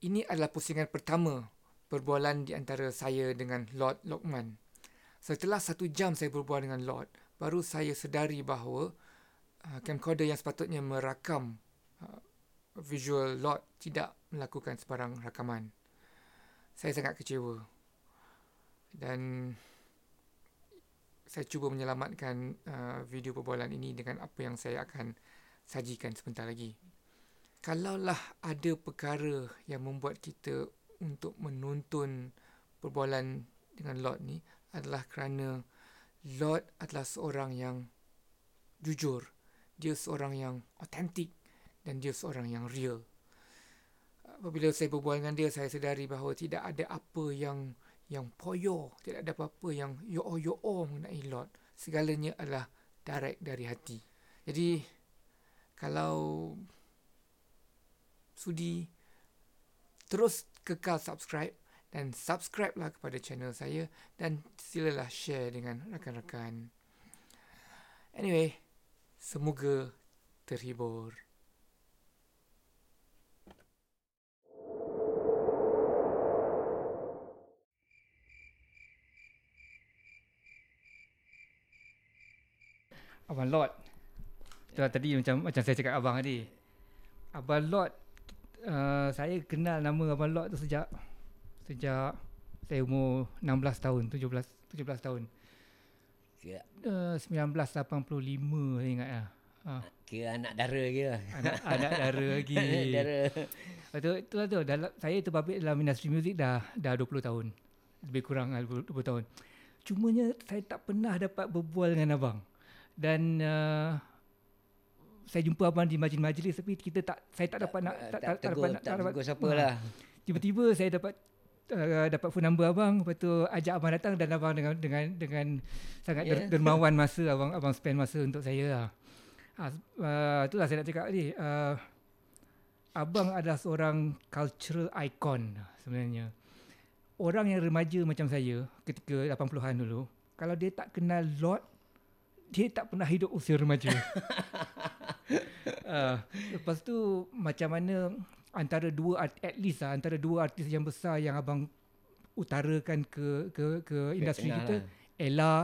ini adalah pusingan pertama perbualan di antara saya dengan Lord Lokman. Setelah satu jam saya berbual dengan Lord, baru saya sedari bahawa uh, camcorder yang sepatutnya merakam uh, visual Lord tidak melakukan sebarang rakaman. Saya sangat kecewa. Dan saya cuba menyelamatkan uh, video perbualan ini dengan apa yang saya akan sajikan sebentar lagi. Kalaulah ada perkara yang membuat kita untuk menonton perbualan dengan Lord ni adalah kerana Lord adalah seorang yang jujur. Dia seorang yang autentik dan dia seorang yang real. Apabila saya berbual dengan dia, saya sedari bahawa tidak ada apa yang yang poyo, tidak ada apa-apa yang yo yo oh mengenai Lord. Segalanya adalah direct dari hati. Jadi kalau sudi terus kekal subscribe dan subscribe lah kepada channel saya dan silalah share dengan rakan-rakan. Anyway, semoga terhibur. Abang Lot. Itulah tadi macam macam saya cakap abang tadi. Abang Lot uh, saya kenal nama Abang Lot tu sejak sejak saya umur 16 tahun, 17 17 tahun. Kira uh, 1985 saya ingat lah. Ha. Kira anak dara ke Anak, anak dara lagi. dara. Betul, itu lah tu. Dalam, saya terbabit dalam industri muzik dah dah 20 tahun. Lebih kurang 20, 20 tahun. Cumanya saya tak pernah dapat berbual dengan abang dan uh, saya jumpa abang di majlis-majlis tapi kita tak saya tak dapat nak tak, tak, tak, tegur, dapat tak, dapat siapa uh, lah. Tiba-tiba saya dapat uh, dapat phone number abang lepas tu ajak abang datang dan abang dengan dengan dengan sangat yeah. dermawan masa abang abang spend masa untuk saya lah. Uh, uh, itulah saya nak cakap tadi. Uh, abang adalah seorang cultural icon sebenarnya. Orang yang remaja macam saya ketika 80-an dulu, kalau dia tak kenal Lord dia tak pernah hidup usia remaja. uh, lepas tu macam mana antara dua at least lah, antara dua artis yang besar yang abang utarakan ke ke ke industri kita lah. Ella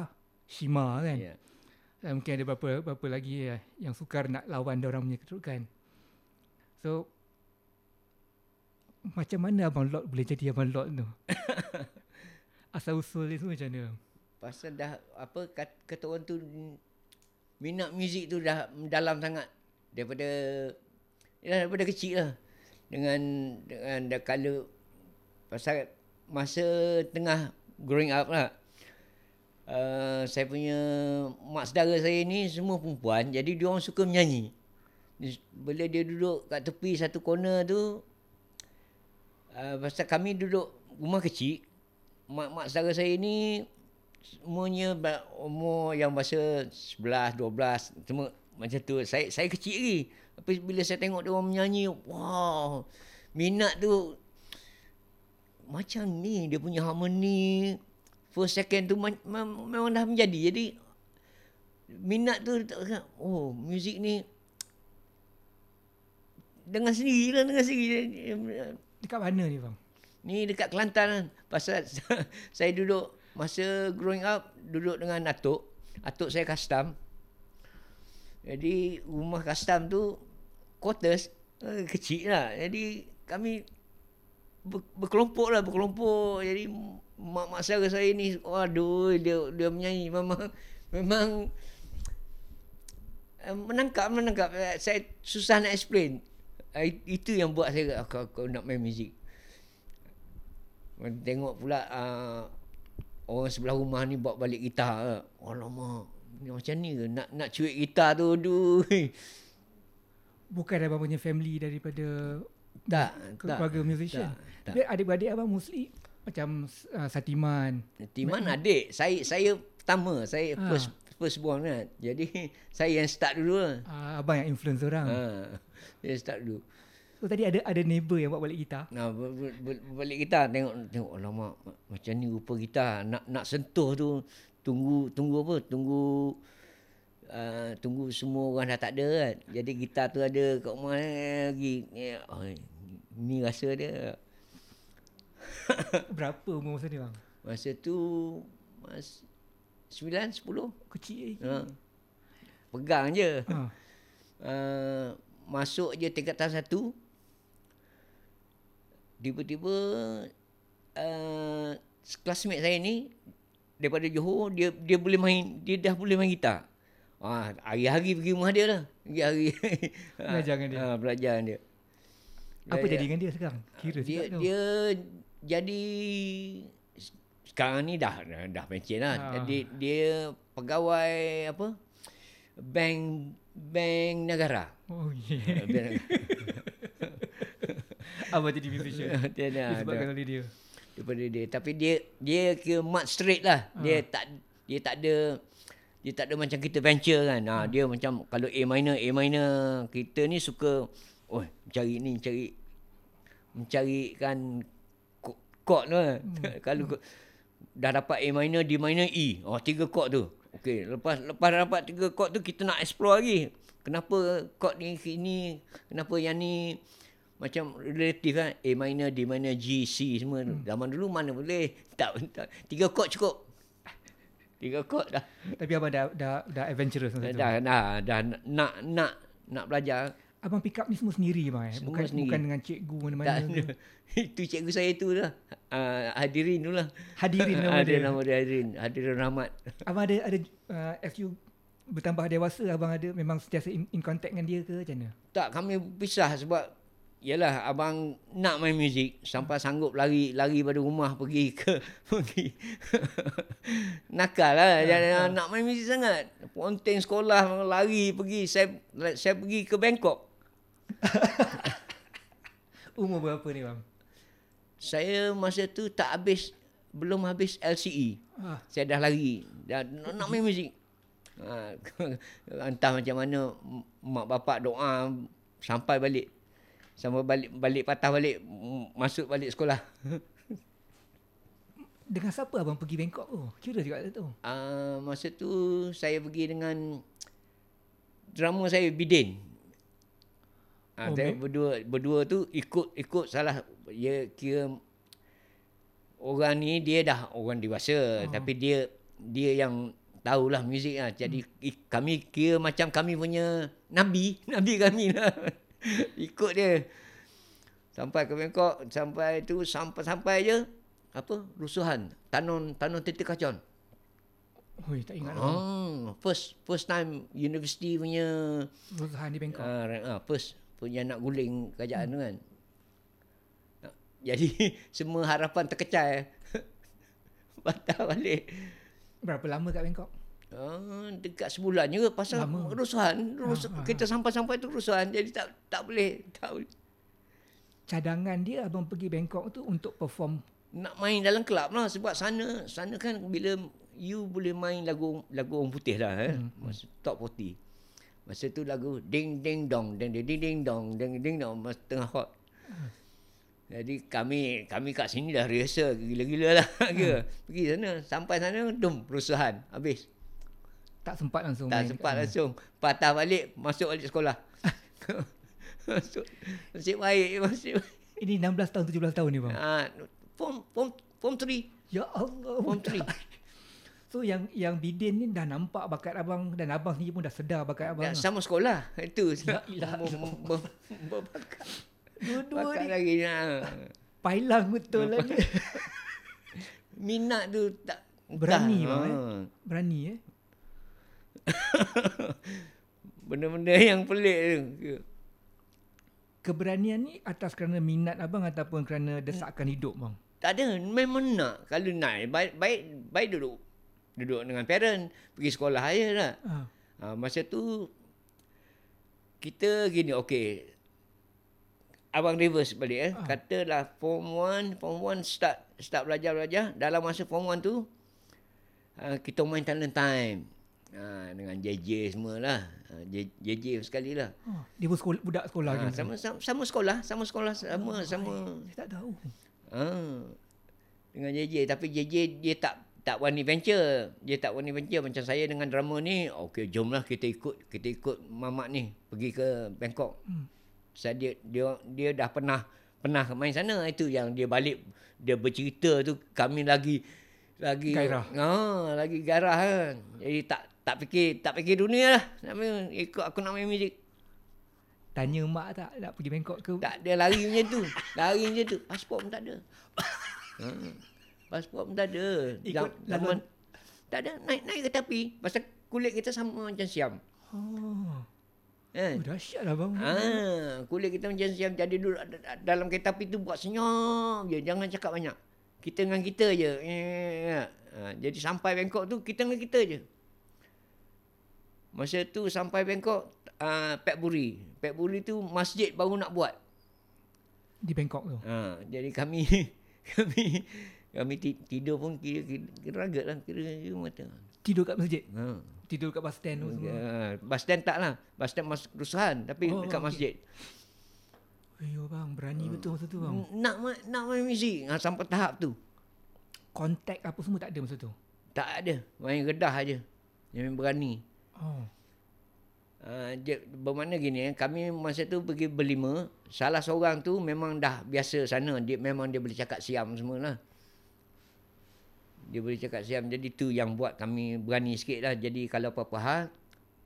Shima kan. Yeah. Dan mungkin ada beberapa beberapa lagi ya, yang sukar nak lawan dia orang punya kedudukan. So macam mana abang Lot boleh jadi abang Lot tu? Asal usul dia tu macam mana? pasal dah apa kata orang tu minat muzik tu dah dalam sangat daripada ya daripada kecil lah. Dengan dengan dah kala pasal masa tengah growing up lah. Uh, saya punya mak saudara saya ni semua perempuan jadi dia orang suka menyanyi. Bila dia duduk kat tepi satu corner tu uh, pasal kami duduk rumah kecil mak mak saudara saya ni semuanya umur yang masa 11 12 cuma macam tu. Saya saya kecil lagi. Tapi bila saya tengok dia orang menyanyi wow. Minat tu. Macam ni dia punya harmoni. First second tu memang dah menjadi. Jadi minat tu oh muzik ni dengan sendiri lah dengan sendiri. Dekat mana ni bang? Ni dekat Kelantan kan pasal saya duduk masa growing up duduk dengan atuk. Atuk saya custom jadi rumah custom tu quarters eh, kecil lah. Jadi kami ber, berkelompok lah berkelompok. Jadi mak-mak saudara saya ni waduh dia dia menyanyi. Memang memang eh, menangkap menangkap. Saya susah nak explain. Eh, itu yang buat saya aku, aku nak main muzik tengok pula uh, orang sebelah rumah ni bawa balik gitar. Alamak, macam ni ke? Nak nak cuik gitar tu, aduh. Bukan abang punya family daripada tak, keluarga musician. Tak, tak. adik-adik abang mostly macam uh, Satiman. Satiman adik. Saya saya pertama. Saya ha. first first born kan. Jadi saya yang start dulu lah. Uh, abang yang influence orang. Ha. Saya start dulu. So tadi ada ada neighbor yang bawa balik gitar. Nah, balik gitar tengok tengok lama macam ni rupa gitar nak nak sentuh tu tunggu tunggu apa? Tunggu uh, tunggu semua orang dah tak ada kan. Jadi gitar tu ada kat rumah lagi. Oh, ni rasa dia. Berapa umur masa ni bang? Masa tu mas 9 10 Kecil eh. ha. Pegang je. Ha. Uh, masuk je tingkatan satu. Tiba-tiba uh, classmate saya ni daripada Johor dia dia boleh main dia dah boleh main gitar. Ah, hari-hari pergi rumah dia lah. Hari-hari. Belajar dengan dia. Ah, belajar dengan dia. Apa Dia- jadi dengan dia sekarang? Kira dia tu. dia jadi sekarang ni dah dah, pencen lah. Ha. Jadi dia pegawai apa? Bank Bank Negara. Oh Ah, yeah. Bank Abang jadi musician. Negara. dia dah, Disebabkan oleh dia. daripada dia. Tapi dia dia kira mat straight lah. Dia tak dia tak ada dia tak ada macam kita venture kan. Ha, dia macam kalau A minor A minor kita ni suka oh cari ni cari mencarikan ko- chord tu. kan. kalau ko- dah dapat A minor D minor E. Oh tiga chord tu. Okey, lepas lepas dapat tiga chord tu kita nak explore lagi. Kenapa chord ni ini kenapa yang ni macam relatif kan A minor D minor G C semua hmm. zaman dulu mana boleh tak, tak tiga chord cukup tiga chord dah Tapi abang dah dah dah adventurous tu. dah, dah dah nak nak nak belajar Abang pick up ni semua sendiri bang eh. Semua Bukan sendiri. bukan dengan cikgu mana-mana. tak ada. itu cikgu saya tu lah uh, Hadirin tu lah Hadirin nama dia. nama dia Hadirin Hadirin Rahmat Abang ada ada uh, as you bertambah dewasa abang ada memang sentiasa in, in contact dengan dia ke macam mana? tak kami pisah sebab Yalah abang nak main muzik sampai sanggup lari lari pada rumah pergi ke pergi. Nakal lah. Ha, nak main muzik sangat. Ponteng sekolah lari pergi. Saya saya pergi ke Bangkok. Umur berapa ni bang? saya masa tu tak habis belum habis LCE Ah, saya dah lari. Dah nak, nak main muzik ha, entah macam mana mak bapak doa sampai balik sampai balik balik patah balik masuk balik sekolah dengan siapa abang pergi Bangkok tu? Kira juga tu. uh, masa tu saya pergi dengan drama saya Bidin Ah, Oh, saya me- berdua berdua tu ikut ikut salah dia kira orang ni dia dah orang dewasa oh. tapi dia dia yang tahulah muzik lah. Jadi hmm. kami kira macam kami punya nabi, nabi kami lah. ikut dia. Sampai ke Bangkok, sampai tu sampai-sampai je apa rusuhan tanun tanun titik kacon. Oi, tak ingat. Oh. Oh, first first time university punya Rusuhan di Bangkok. Ah, uh, first punya nak guling kerajaan tu kan. Jadi semua harapan terkecai. Batal balik. Berapa lama kat Bangkok? Ah, dekat sebulan juga pasal Lama. rusuhan. Rus, Ah, ah, kita sampai-sampai tu rusuhan. Jadi tak tak boleh. Tak boleh. Cadangan dia abang pergi Bangkok tu untuk perform. Nak main dalam kelab lah. Sebab sana sana kan bila you boleh main lagu lagu orang putih lah. Eh? Hmm. Masa top 40. Masa tu lagu ding ding dong ding ding ding ding dong ding ding dong masa tengah hot. Jadi kami kami kat sini dah rehearsal gila-gila lah ke. Pergi sana sampai sana dum rusuhan habis. Tak sempat langsung Tak main sempat langsung. Patah balik masuk balik sekolah. masuk nasib baik masuk. Ini 16 tahun 17 tahun ni bang. Ah form form form 3. Ya Allah. Form 3. So yang yang Bidin ni dah nampak bakat abang dan abang sendiri pun dah sedar bakat abang. Ya, sama sekolah. Itu. Ber- Berbakat. Dua-dua Bakat ni lagi. Ha. pailang betul lah ni. Minat tu tak. Berani entah. bang, eh? Ha. Berani eh. Benda-benda yang pelik tu. Keberanian ni atas kerana minat abang ataupun kerana desakan hidup bang. Tak ada. Memang nak. Kalau nak, baik, baik, baik duduk. Duduk dengan parent. Pergi sekolah aja lah. Ha. Ha, masa tu, kita gini, okey. Abang reverse balik eh. Ah. Katalah form 1, form 1 start start belajar-belajar. Dalam masa form 1 tu, uh, kita main talent time. Ha, dengan JJ semualah. Ha, J- JJ sekali lah. Ha. Dia pun sekolah, budak sekolah Ha, ha, sama, sama, sama sekolah. Sama sekolah. Sama, sama. Saya tak tahu. Ha, dengan JJ. Tapi JJ dia tak tak wani venture. Dia tak wani venture macam saya dengan drama ni. Okey, jomlah kita ikut kita ikut mamak ni pergi ke Bangkok. Hmm. Saya dia dia dia dah pernah pernah main sana itu yang dia balik dia bercerita tu kami lagi lagi Gairah. Ha, lagi gairah kan. Jadi tak tak fikir tak fikir dunia lah. Nak main, ikut aku nak main muzik. Tanya mak tak nak pergi Bangkok ke? Tak ada lari macam tu. Lari macam tu. Pasport pun tak ada. ha. Pasport pun tak ada. Ikut laluan- tak ada. Naik naik ke tepi. Pasal kulit kita sama macam siam. Oh, Kan? oh dahsyat lah bang. Ah, kulit kita macam siam. Jadi duduk da- da- dalam kereta api tu buat senyum je. Jangan cakap banyak. Kita dengan kita je. Eh, ha, jadi sampai Bangkok tu, kita dengan kita je. Masa tu sampai Bangkok, uh, Buri. Pek Buri tu masjid baru nak buat. Di Bangkok tu. Ha, jadi kami kami kami ti- tidur pun kira kira, kira ragat lah kira, kira mata. Tidur kat masjid. Ha. Tidur kat bus stand tu semua. Ya, bus stand tak lah. Bus stand mas kerusahan tapi Oh, dekat masjid. Ayo bang, berani betul masa tu bang. Nak ma- nak main muzik ha, sampai tahap tu. Kontak apa semua tak ada masa tu. Tak ada. Main redah aja. Yang berani. Oh. Uh, je, bermakna gini eh, kami masa tu pergi berlima, salah seorang tu memang dah biasa sana, dia memang dia boleh cakap siam semualah. Dia boleh cakap siam, jadi tu yang buat kami berani sikit lah. Jadi kalau apa-apa hal,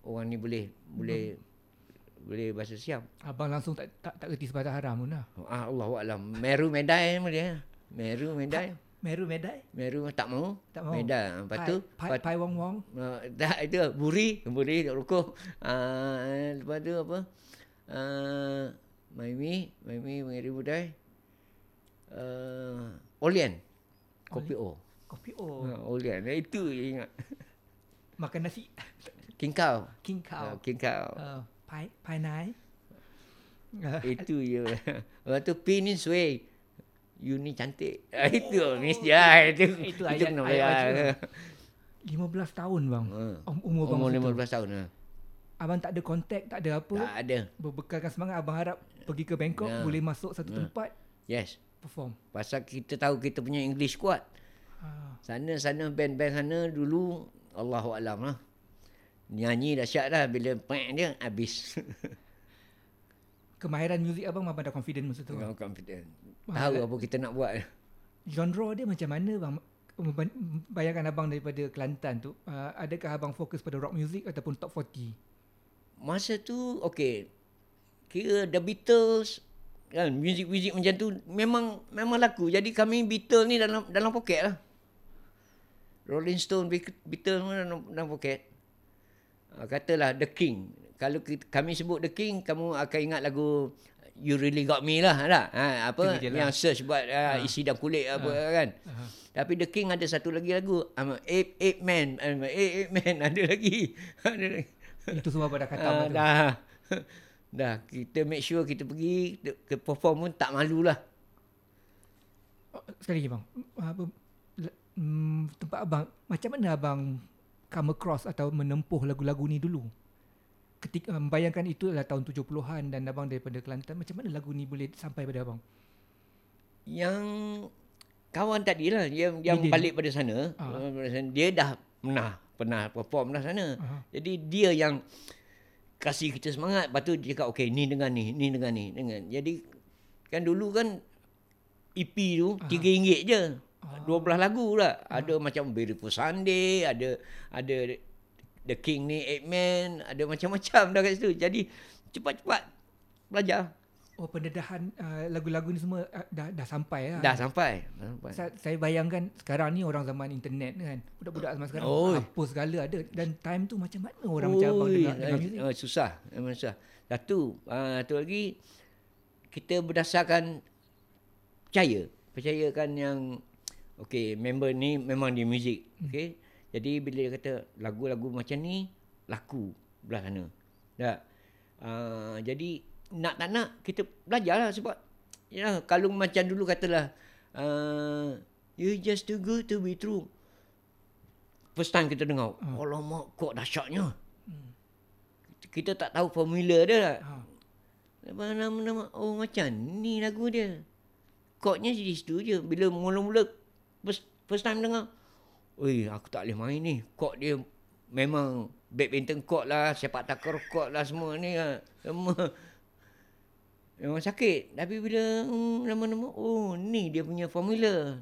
orang ni boleh boleh boleh bahasa siam. Abang langsung tak tak, tak kerti sebatang haram pun lah. Ah, Allah Alam. Meru medai dia. Meru medai. Meru medai. Meru tak mau. Tak mau. Medai. Lepas tu, pai, pai, pai wong wong. Uh, dah itu buri, buri rokok. Uh, lepas tu apa? Uh, Maimi, Maimi mengiri budai. Uh, Olian. Kopi O. Kopi oh. Uh, Olian. Itu je ingat. Makan nasi. Kingkau. King Uh. Kingkau. Uh, pai pai nai. Uh, Itu je. Lepas tu Pinin Sway. You ni cantik. Ah, itu Miss Jai. Itu, Itu ayat- kena ayat bayar. 15 tahun bang. Uh, Um, umur bang Umur masa tu. 15 tahun. Uh. Abang tak ada kontak, tak ada apa. Tak ada. Berbekalkan semangat abang harap pergi ke Bangkok Ya. boleh masuk satu Ya. tempat Yes. perform. Pasal kita tahu kita punya English kuat. Ha. Sana-sana band-band sana dulu Allahu alam lah. Nyanyi dahsyat dah bila pek dia habis. Kemahiran muzik abang abang dah confident masa tu. Kau confident. Wah, Tahu apa kita nak buat. Genre dia macam mana bang? Bayangkan abang daripada Kelantan tu, uh, adakah abang fokus pada rock music ataupun top 40? Masa tu okey. Kira The Beatles kan muzik-muzik macam tu memang memang laku. Jadi kami Beatles ni dalam dalam poket lah. Rolling Stone, Be- Beatles pun dalam, dalam poket. Uh, katalah The King. Kalau kita, kami sebut The King, kamu akan ingat lagu You Really Got Me lah. Tak? Ha, apa lah. yang search buat uh, isi dan kulit apa kan. Aha. Tapi The King ada satu lagi lagu. I'm a ape, ape man. I'm a ape, ape man. Ada lagi. ada lagi. Itu semua dah kata tu. dah. dah. Kita make sure kita pergi ke- ke perform pun tak malu lah. Oh, Sekali lagi bang. Apa, le- mm, tempat abang, macam mana abang come across atau menempuh lagu-lagu ni dulu? Ketika membayangkan itu adalah tahun 70-an dan abang daripada Kelantan, macam mana lagu ni boleh sampai pada abang? Yang kawan tadi lah yang, yang Bidin. balik pada sana, Ah. sana, dia dah pernah pernah perform dah sana. Aha. Jadi dia yang kasih kita semangat. Lepas tu dia cakap, okay, ni dengan ni, ni dengan ni. Dengan. Jadi kan dulu kan EP tu Aha. RM3 je. Ah. 12 lagu lah. Ada macam Beautiful Sunday, ada ada The King ni, Eight Man, ada macam-macam dah kat situ. Jadi cepat-cepat belajar. Oh pendedahan uh, lagu-lagu ni semua uh, dah dah sampai lah. Dah sampai. Dah sampai. Saya, saya bayangkan sekarang ni orang zaman internet kan. Budak-budak zaman sekarang Oi. apa segala ada dan time tu macam mana orang macam abang dengar, dengar eh, eh, susah, memang susah. Satu, uh, tu lagi kita berdasarkan percaya, percayakan yang okey, member ni memang di muzik, okey. Jadi bila dia kata lagu-lagu macam ni laku belah sana. Tak. Uh, jadi nak tak nak kita belajarlah sebab ya kalau macam dulu katalah uh, you just too good to be true. First time kita dengar, Hmm. alamak kok dahsyatnya. Kita tak tahu formula dia lah. Ha. Apa nama-nama, oh macam ni lagu dia. Chordnya di situ je. Bila mula-mula first, first time dengar, Oi, aku tak boleh main ni. Chord dia memang badminton chord lah, sepak takraw chord lah semua ni lah. Semua. Memang sakit. Tapi bila hmm, lama-lama, oh ni dia punya formula.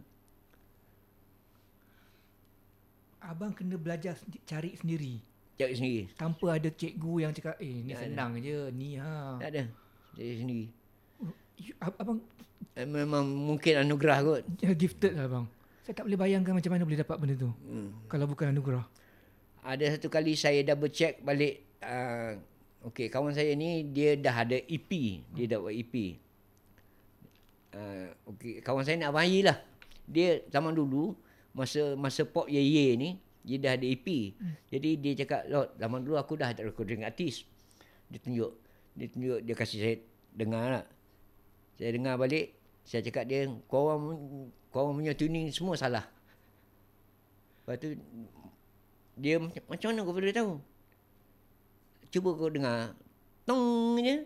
Abang kena belajar cari sendiri. Cari sendiri. Tanpa ada cikgu yang cakap, eh ni Tak ada. senang je, ni ha. Tak ada. Cari sendiri. Ab- Abang Eh, Memang mungkin anugerah kot. ya, gifted lah abang. Saya tak boleh bayangkan macam mana boleh dapat benda tu. Hmm. Kalau bukan anugerah. Ada satu kali saya double check balik. Uh, okay, kawan saya ni dia dah ada EP. Dia dah buat EP. Uh, okay, kawan saya nak Abang Ayi lah. Dia zaman dulu, masa masa pop ye ye ni, dia dah ada EP. Hmm. Jadi dia cakap, Lord, zaman dulu aku dah ada recording artis. Dia tunjuk. Dia tunjuk, dia kasih saya dengar lah. Saya dengar balik, saya cakap dia, korang, korang punya tuning semua salah. Lepas tu, dia macam, macam mana kau boleh tahu? Cuba kau dengar. Tong je.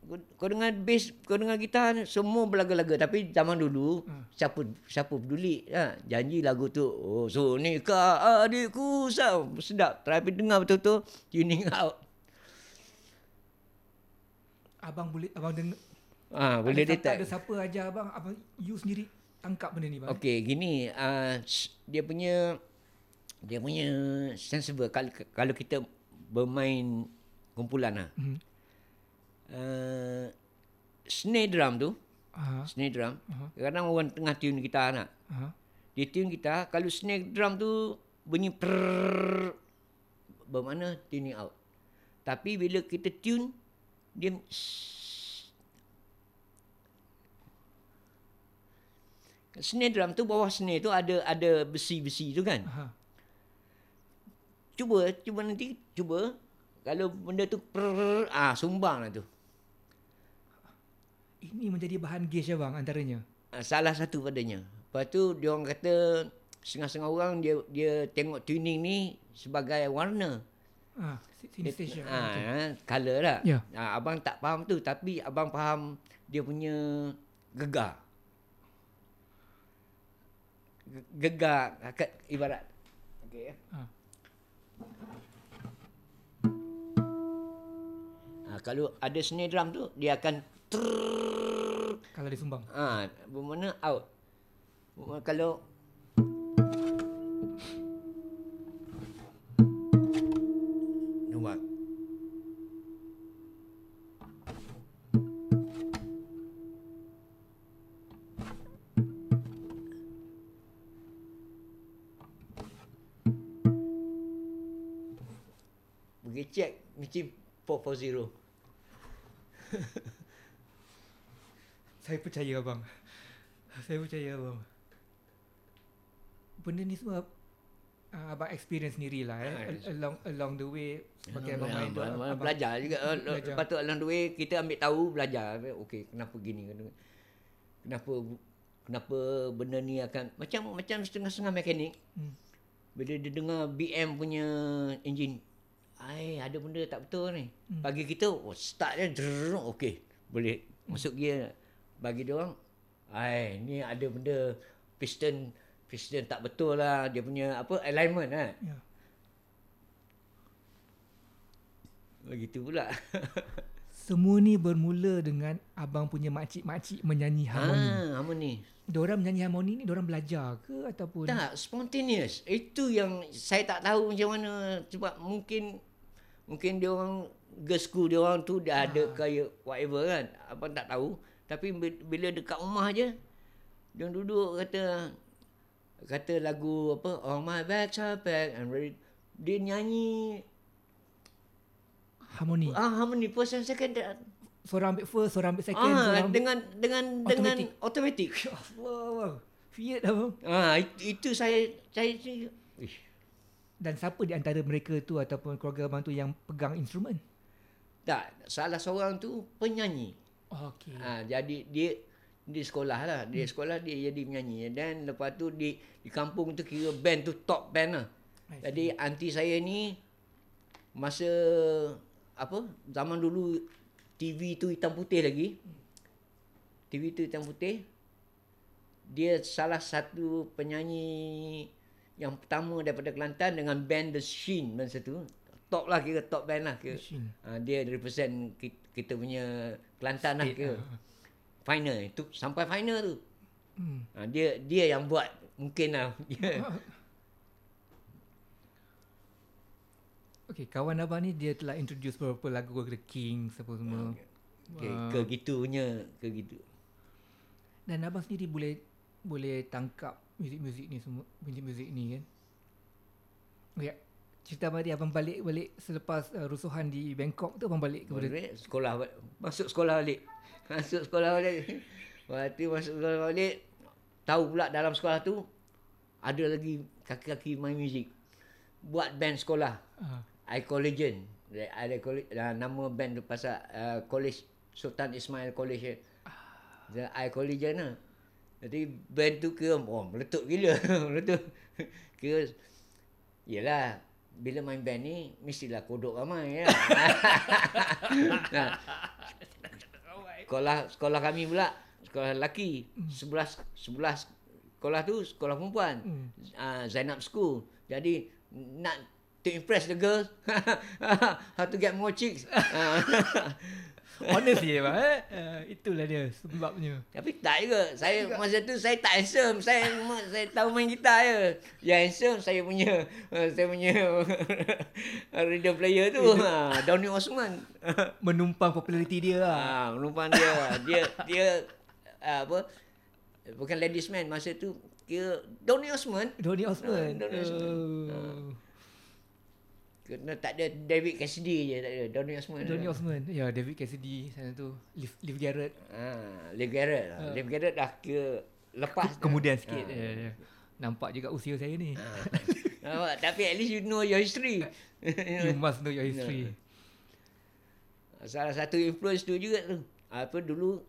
Kau, kau dengar bass, kau dengar gitar, semua berlaga-laga. Tapi zaman dulu, Hmm. siapa siapa peduli. Ha, janji lagu tu, oh so ni kah adikku. Sedap. Tapi dengar betul-betul, tuning out. Abang boleh, abang dengar. Ha, boleh ada, siapa- detect. ada siapa ajar abang, abang you sendiri tangkap benda ni bang. Okey, gini, uh, dia punya dia punya sensible kalau kalau kita bermain kumpulan lah. Hmm. Uh, snare drum tu, Ha, snare drum, Aha. kadang orang tengah tune gitar nak. ha. Dia tune gitar, kalau snare drum tu bunyi prrrr, bermakna tuning out. Tapi bila kita tune, dia Snare drum tu bawah snare tu ada ada besi-besi tu kan. ha. Cuba, cuba nanti cuba kalau benda tu prrrr, ah sumbang lah tu. Ini menjadi bahan gauge abang antaranya. Ah, salah satu padanya. Lepas tu dia orang kata setengah-setengah orang dia dia tengok tuning ni sebagai warna. Ha, synesthesia. Ah, color lah. Ya. Ah, abang tak faham tu tapi abang faham dia punya gegar. Ge- Gegar kat ibarat. Okey ya. Ha. Ah, kalau ada snare drum tu dia akan trrrr, Kalau dia sumbang. ah bermakna out. Bermakna kalau 440. Saya percaya abang. Saya percaya abang. Benda ni semua uh, abang experience sendiri lah eh. Ah, Al- along along the way sebagai abang main tu. Abang- abang abang- belajar juga. belajar. Lepas tu along the way kita ambil tahu belajar. Okey, kenapa gini kenapa kenapa benda ni akan macam macam setengah-setengah mekanik. Hmm. Bila dia dengar BM punya enjin, ai ada benda tak betul ni. Hmm. Bagi kita oh, start dia drrrr, okey, boleh masuk gear. Bagi dia orang, ai ni ada benda piston piston tak betul lah dia punya apa alignment kan. Ya. Begitu pula. Semua ni bermula dengan abang punya makcik-makcik menyanyi harmoni. Ah, harmoni. Diorang menyanyi harmoni ni diorang belajar ke ataupun Tak, spontaneous. Itu yang saya tak tahu macam mana sebab mungkin mungkin dia orang school dia orang tu dah ada kaya whatever kan. Abang tak tahu. Tapi bi- bila dekat rumah je dia duduk kata kata lagu apa Oh my back back and ready. Dia nyanyi harmoni. ah harmoni first and second Seorang ambil first, seorang ambil second, ah seorang ambil dengan dengan dengan Automatic. automatic. Allah. Fiat abang. ah itu, itu saya saya Ish. Dan siapa di antara mereka tu ataupun keluarga abang tu yang pegang instrumen? Tak, salah seorang tu penyanyi. Okey. Ha, jadi dia di sekolah lah. Dia sekolah dia jadi penyanyi. Dan lepas tu di di kampung tu kira band tu top band lah. Jadi aunty saya ni masa apa zaman dulu TV tu hitam putih lagi. TV tu hitam putih. Dia salah satu penyanyi yang pertama daripada Kelantan dengan band The Sheen masa tu. Top lah kira top band lah. Kira. Ha, dia represent kita, kita punya Kelantan lah State, kira. ah. Final itu sampai final tu. Hmm. Ha, dia dia yang buat mungkin lah. Dia, Okay, kawan abang ni dia telah introduce beberapa lagu The Kings apa semua. okay, ke gitunya, ke gitu. Dan abang sendiri boleh boleh tangkap muzik-muzik ni semua, muzik-muzik ni kan. Ya. Cerita abang tadi abang balik balik selepas uh, rusuhan di Bangkok tu abang balik kepada Balik, sekolah masuk sekolah balik. Masuk sekolah balik. Waktu masuk sekolah balik tahu pula dalam sekolah tu ada lagi kaki-kaki main muzik. Buat band sekolah. uh, Icon Legend. Ada college, uh, nama band tu pasal uh, College Sultan Ismail College. eh. The Icon Legend lah. Jadi band tu kira oh, meletup gila. meletup. Kira Yelah bila main band ni mestilah kodok ramai ya. nah, sekolah sekolah kami pula sekolah lelaki sebelas sebelas sekolah tu sekolah perempuan Hmm. uh, Zainab School jadi nak to impress the girls how to get more chicks Ah. honest dia abang eh. Uh, itulah dia sebabnya. tapi tak juga saya masa tu saya tak handsome saya saya tahu main gitar je yang handsome saya punya uh, saya punya radio player tu ha, Donny Osman Menumpang populariti dia lah. Ah, menumpang dia. dia dia ah, apa? Bukan ladies man masa tu kira Donny Osman Donny Osmond. Ah, Donny Osmond. Oh. Kena tak ada David Cassidy je tak ada Donny Osman. Donny Osmond. Ya, David Cassidy sana tu. Liv, Liv Garrett. Ah, Liv Garrett. lah. Ah. Liv Garrett dah kira lepas dah. Kemudian sikit. Ah. Ya, ya. Nampak juga usia saya ni. Ah. Nampak? Tapi at least you know your history. You must know your history. Salah satu influence tu juga tu. Apa dulu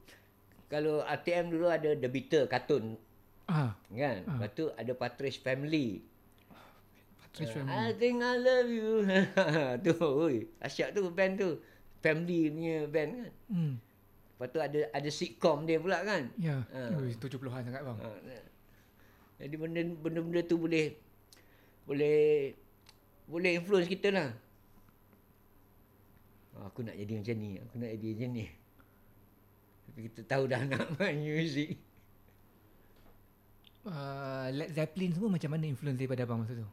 kalau ATM dulu ada The Beatles kartun Ah, kan. Ah. Lepas tu ada Partridge Family. Uh, Family. I think I love you. tu, oi. Asyik tu band tu. Family punya band kan. Hmm. Lepas tu ada ada sitcom dia pula kan. Ya. Ah. Ui, 70-an sangat bang. Ha, jadi benda benda-benda tu boleh boleh boleh influence kita lah. Oh, aku nak jadi macam ni, aku nak jadi macam ni. Tapi kita tahu dah nak main muzik. Uh, Led Zeppelin semua macam mana influence daripada abang masa tu?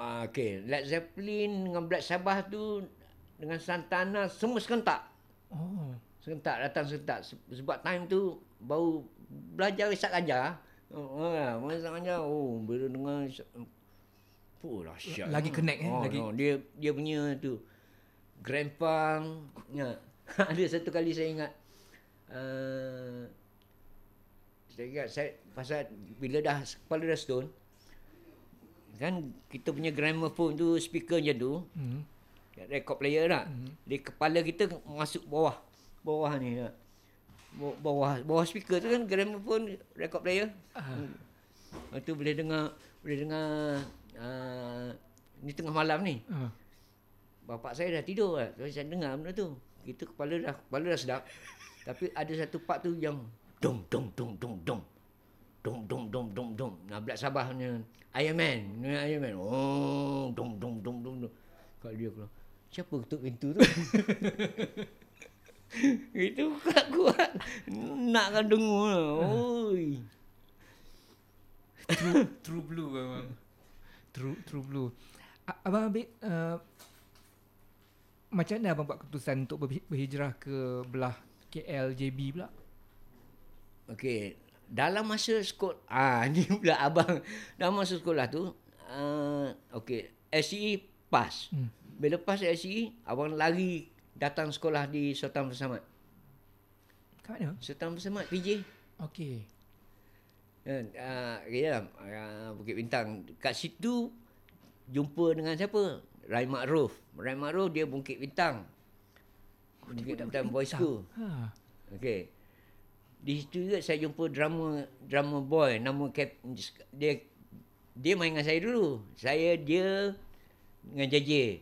Ah, okay. Led Zeppelin dengan Black Sabbath tu dengan Santana semua serentak. Oh. Serentak datang serentak Se- sebab time tu baru belajar isap ajar. Oh, masa ajar oh bila dengar isap Oh, dahsyat. Lagi connect, eh? Oh, Lagi- no, dia dia punya tu Grandpa ya. Ada satu kali saya ingat uh, saya ingat saya pasal bila dah kepala dah stone kan kita punya gramophone tu speaker je tu Hmm. record player tak. Mm-hmm. Di kepala kita masuk bawah. Bawah ni. Baw- Bawah bawah speaker tu kan gramophone record player. Ah. Lepas tu boleh dengar boleh dengar uh, ni tengah malam ni. Ah. Bapak saya dah tidur lah. So, saya dengar benda tu. Kita kepala dah kepala dah sedap. Tapi ada satu part tu yang dong dong dong dong dong. Dong dong dong dong dong. Nah, Black Sabbath punya Iron Man. Iron Man. Oh, dong dong dong dong dong. Kalau dia keluar. Siapa ketuk pintu tu? Itu kuat-kuat. Nakkan dengar lah. Oi. True, true blue abang. True true blue. Abang ambil uh, macam mana abang buat keputusan untuk berhi- berhijrah ke belah KL JB pula? Okey, dalam masa sekolah ah ni pula abang dalam masa sekolah tu uh, okey, SCE pass. Hmm. Bila pass SCE, abang lari datang sekolah di Sultan Bersamat. Kat mana? Sultan Bersamat PJ. Okey. Kan, uh, ya, uh, Bukit Bintang. Kat situ jumpa dengan siapa? Rai Ma'ruf. Rai Ma'ruf dia Bukit Bintang. Bukit Bintang Boys School. Ha. Okey. Di situ juga saya jumpa drama drama boy nama Cap, dia dia main dengan saya dulu. Saya dia dengan JJ.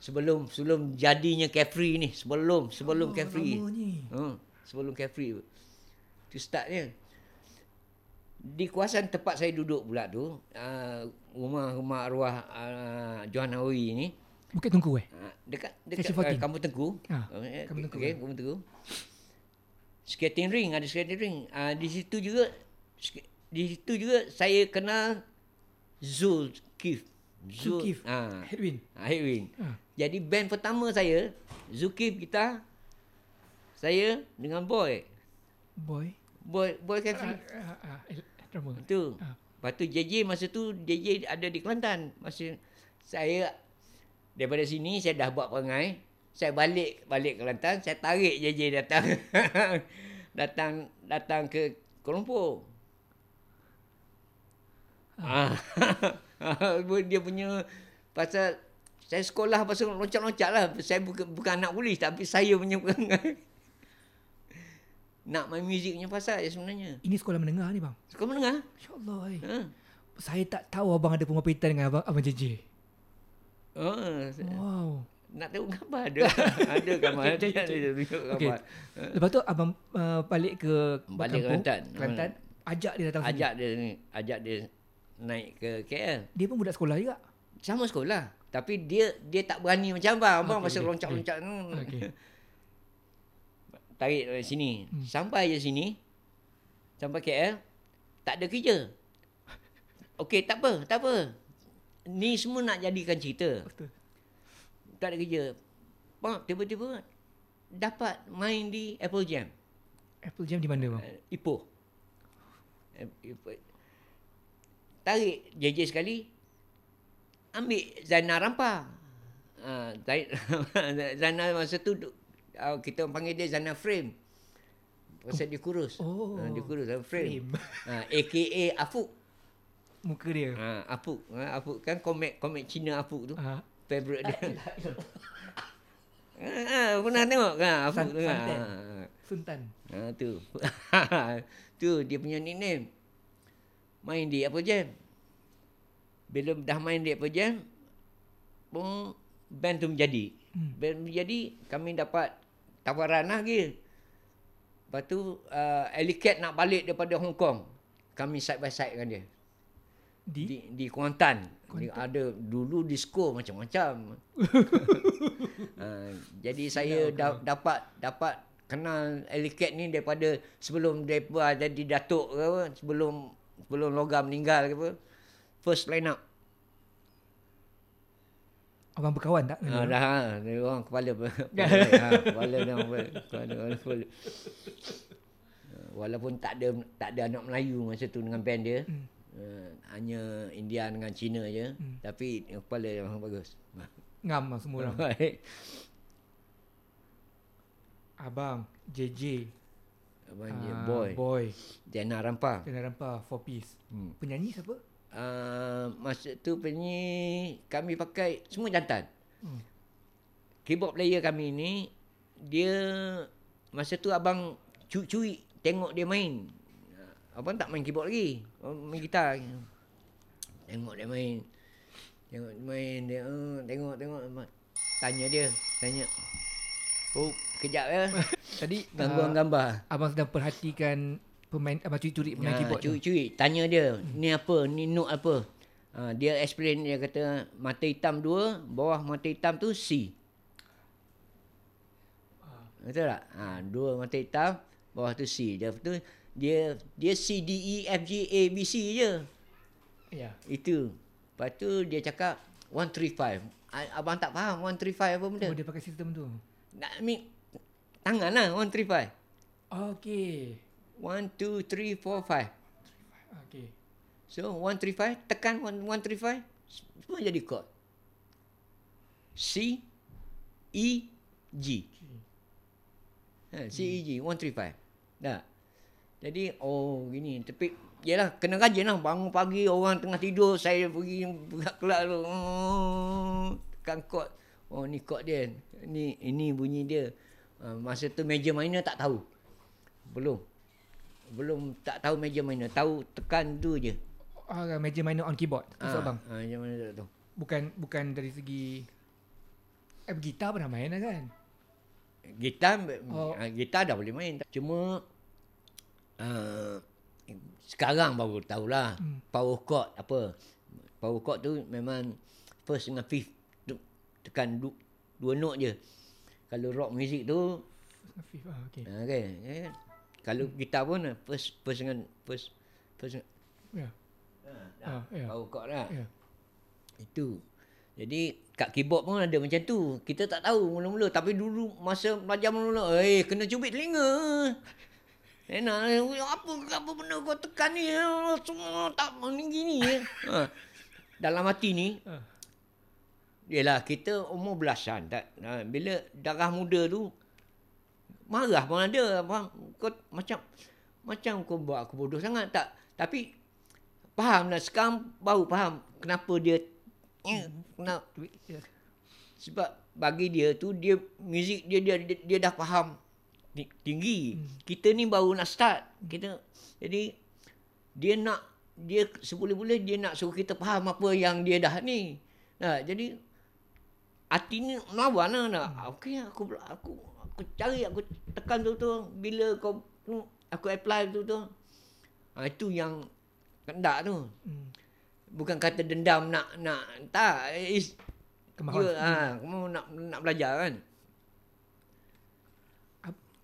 Sebelum sebelum jadinya Carefree ni, sebelum sebelum Oh, Carefree. lama ni. Ha, sebelum Carefree. Tu startnya. Di kawasan tempat saya duduk pula tu, uh, rumah rumah arwah uh, Johan Awi ni, Bukit Tungku eh? Ah, dekat dekat Section 14. uh, Kampung Tengku. Ah, Eh, Kampung Tengku, Okey, ah. Kampung Tengku. Skating ring, ada skating ring. Ah, di situ juga di situ juga saya kenal Zul Kif. Zulkif. Ah, Headwind. ah, Headwind. Ah. Jadi band pertama saya, Zulkif kita saya dengan Boy. Boy. Boy Boy Ah, Cafe. ah, ah, el- drama. Tu. Ah. Lepas tu JJ masa tu JJ ada di Kelantan. Masa saya daripada sini saya dah buat perangai. Saya balik balik Kelantan, saya tarik JJ datang. datang datang ke Kuala Lumpur. Ah. dia punya pasal saya sekolah pasal loncat-loncat lah. Saya bukan, bukan anak polis tapi saya punya. Nak main muzik punya pasal je sebenarnya. Ini sekolah menengah ni bang. Sekolah menengah. InsyaAllah. Eh. Ha. Saya tak tahu abang ada pemapitan dengan abang, abang JJ. Oh, Wow. Nak tengok gambar ada. ada gambar. Okey, okey, ada tunjuk gambar. Lepas tu abang uh, balik ke Balik kampung, Kelantan. Kelantan. Ajak dia datang sini. Ajak dia ni, ajak dia naik ke KL. Dia pun budak sekolah juga. Sama sekolah. Tapi dia dia tak berani macam abang. Abang Okey, pasal okey, loncat-loncat. Hmm. Okey. Tarik dari sini. Sampai je sini. Sampai KL. Tak ada kerja. Okey, tak apa, tak apa. Ni semua nak jadikan cerita. Betul. Tak ada kerja. Bang, tiba-tiba dapat main di Apple Jam. Apple Jam di mana bang? Uh, Ipoh. Uh, Ipoh. Tarik JJ sekali. Ambil Zainal Rampa. Uh, Zainal masa tu uh, kita panggil dia Zainal Frame. Pasal dia kurus. Oh. Uh, dia kurus. Uh, frame. Frame. Uh, AKA Afuk. Muka dia. Uh, Afuk. Uh, Afuk kan komik komik Cina Afuk tu. Ah, Favorite dia. Ah, pernah tengok kan tu kan. Santan. Ah. Sultan. Ha tu. tu dia punya nickname. Main di Apple Jam. Bila dah main di Apple Jam, pun band tu menjadi. Hmm. Band menjadi, kami dapat tawaran lagi. Lepas tu, uh, Alicat nak balik daripada Hong Kong. Kami side by side dengan dia. Di? Di, di Kuantan. Di, ada dulu disco macam-macam. uh, jadi saya da, dapat dapat kenal Alicat ni daripada sebelum depa jadi datuk ke apa, sebelum sebelum logam meninggal ke apa. First line up. Abang berkawan tak? Ha, dia? dah ha, dia orang kepala? Kepala, ha, kepala dia orang kepala, kepala, kepala, Walaupun tak ada tak ada anak Melayu masa tu dengan band dia. Hmm. Uh, hanya India dengan Cina je. Hmm. Tapi kepala dia memang bagus. Ngam lah semua orang. Baik. Abang, JJ, Abang dia boy. Boy, Jana Rampa. Kena Rampa, Four Piece. Hmm. Penyanyi siapa? Uh, masa tu penyi kami pakai semua jantan. Hmm. Keyboard player kami ni dia masa tu abang curi-curi tengok dia main. Abang tak main keyboard lagi. Abang main gitar. Tengok dia main. Tengok dia main dia uh, tengok tengok tanya dia, tanya. Oh, kejap ya. Tadi Gangguan ah, gambar. abang sedang perhatikan pemain abang curi-curi pemain Ha, keyboard tu. curi-curi tanya dia, ni apa? Ni note apa? Ha, dia explain dia kata mata hitam dua, bawah mata hitam tu C. Betul tak? Ha, dua mata hitam, bawah tu C. Dia tu dia dia C D E F G A B C je. Ya. Itu. Lepas tu dia cakap 135. A- Abang tak faham 135 apa benda. Oh, dia pakai sistem tu. Nak ambil tangan lah 135. Okey. 1 2 3 4 5. Okey. So 135 tekan 135 semua jadi chord. C E G. Ha, C E G 135. Dah. Jadi oh gini tapi yalah kena rajin lah bangun pagi orang tengah tidur saya pergi buka kelab tu. Oh, tekan chord. Oh ni chord dia. Ni ini bunyi dia. Uh, masa tu major minor tak tahu. Belum. Belum tak tahu major minor, tahu tekan tu je. Ah, major minor on keyboard. Tu Ah, abang. Ah, macam mana tak tahu. Bukan bukan dari segi eh gitar pernah main lah kan? Gitar, Oh. oh. gitar dah boleh main. Cuma uh, sekarang baru tahulah Hmm. power chord apa. Power chord tu memang first dengan fifth tu tekan du, dua note je. Kalau rock music tu Hafif. Ah, okay. ah, okay, ya kan? Kalau gitar pun ah, first first dengan first first Ya. Ah, ya. power chord lah. Ya. Itu. Jadi kat keyboard pun ada macam tu. Kita tak tahu mula-mula tapi dulu masa belajar mula-mula, eh kena cubit telinga. Enak apa apa benda kau tekan ni semua tak ni gini. ha. Dalam hati ni Ah. Yelah kita umur belasan tak ha, bila darah muda tu marah pun ada faham kau macam macam kau buat aku bodoh sangat tak tapi faham lah sekarang baru faham kenapa dia eh, kenapa sebab bagi dia tu dia muzik dia dia dia, dia dah faham tinggi. Hmm. Kita ni baru nak start. Kita jadi dia nak dia sebboleh-boleh dia nak suruh kita faham apa yang dia dah ni. Nah, jadi hati ni melawan lah nak. Hmm. Okey aku aku aku cari aku tekan tu tu bila kau aku apply tu tu. Ha, itu yang kendak tu. Hmm. Bukan kata dendam nak nak tak is Kemahuan. Ya, ha, kamu nak nak belajar kan?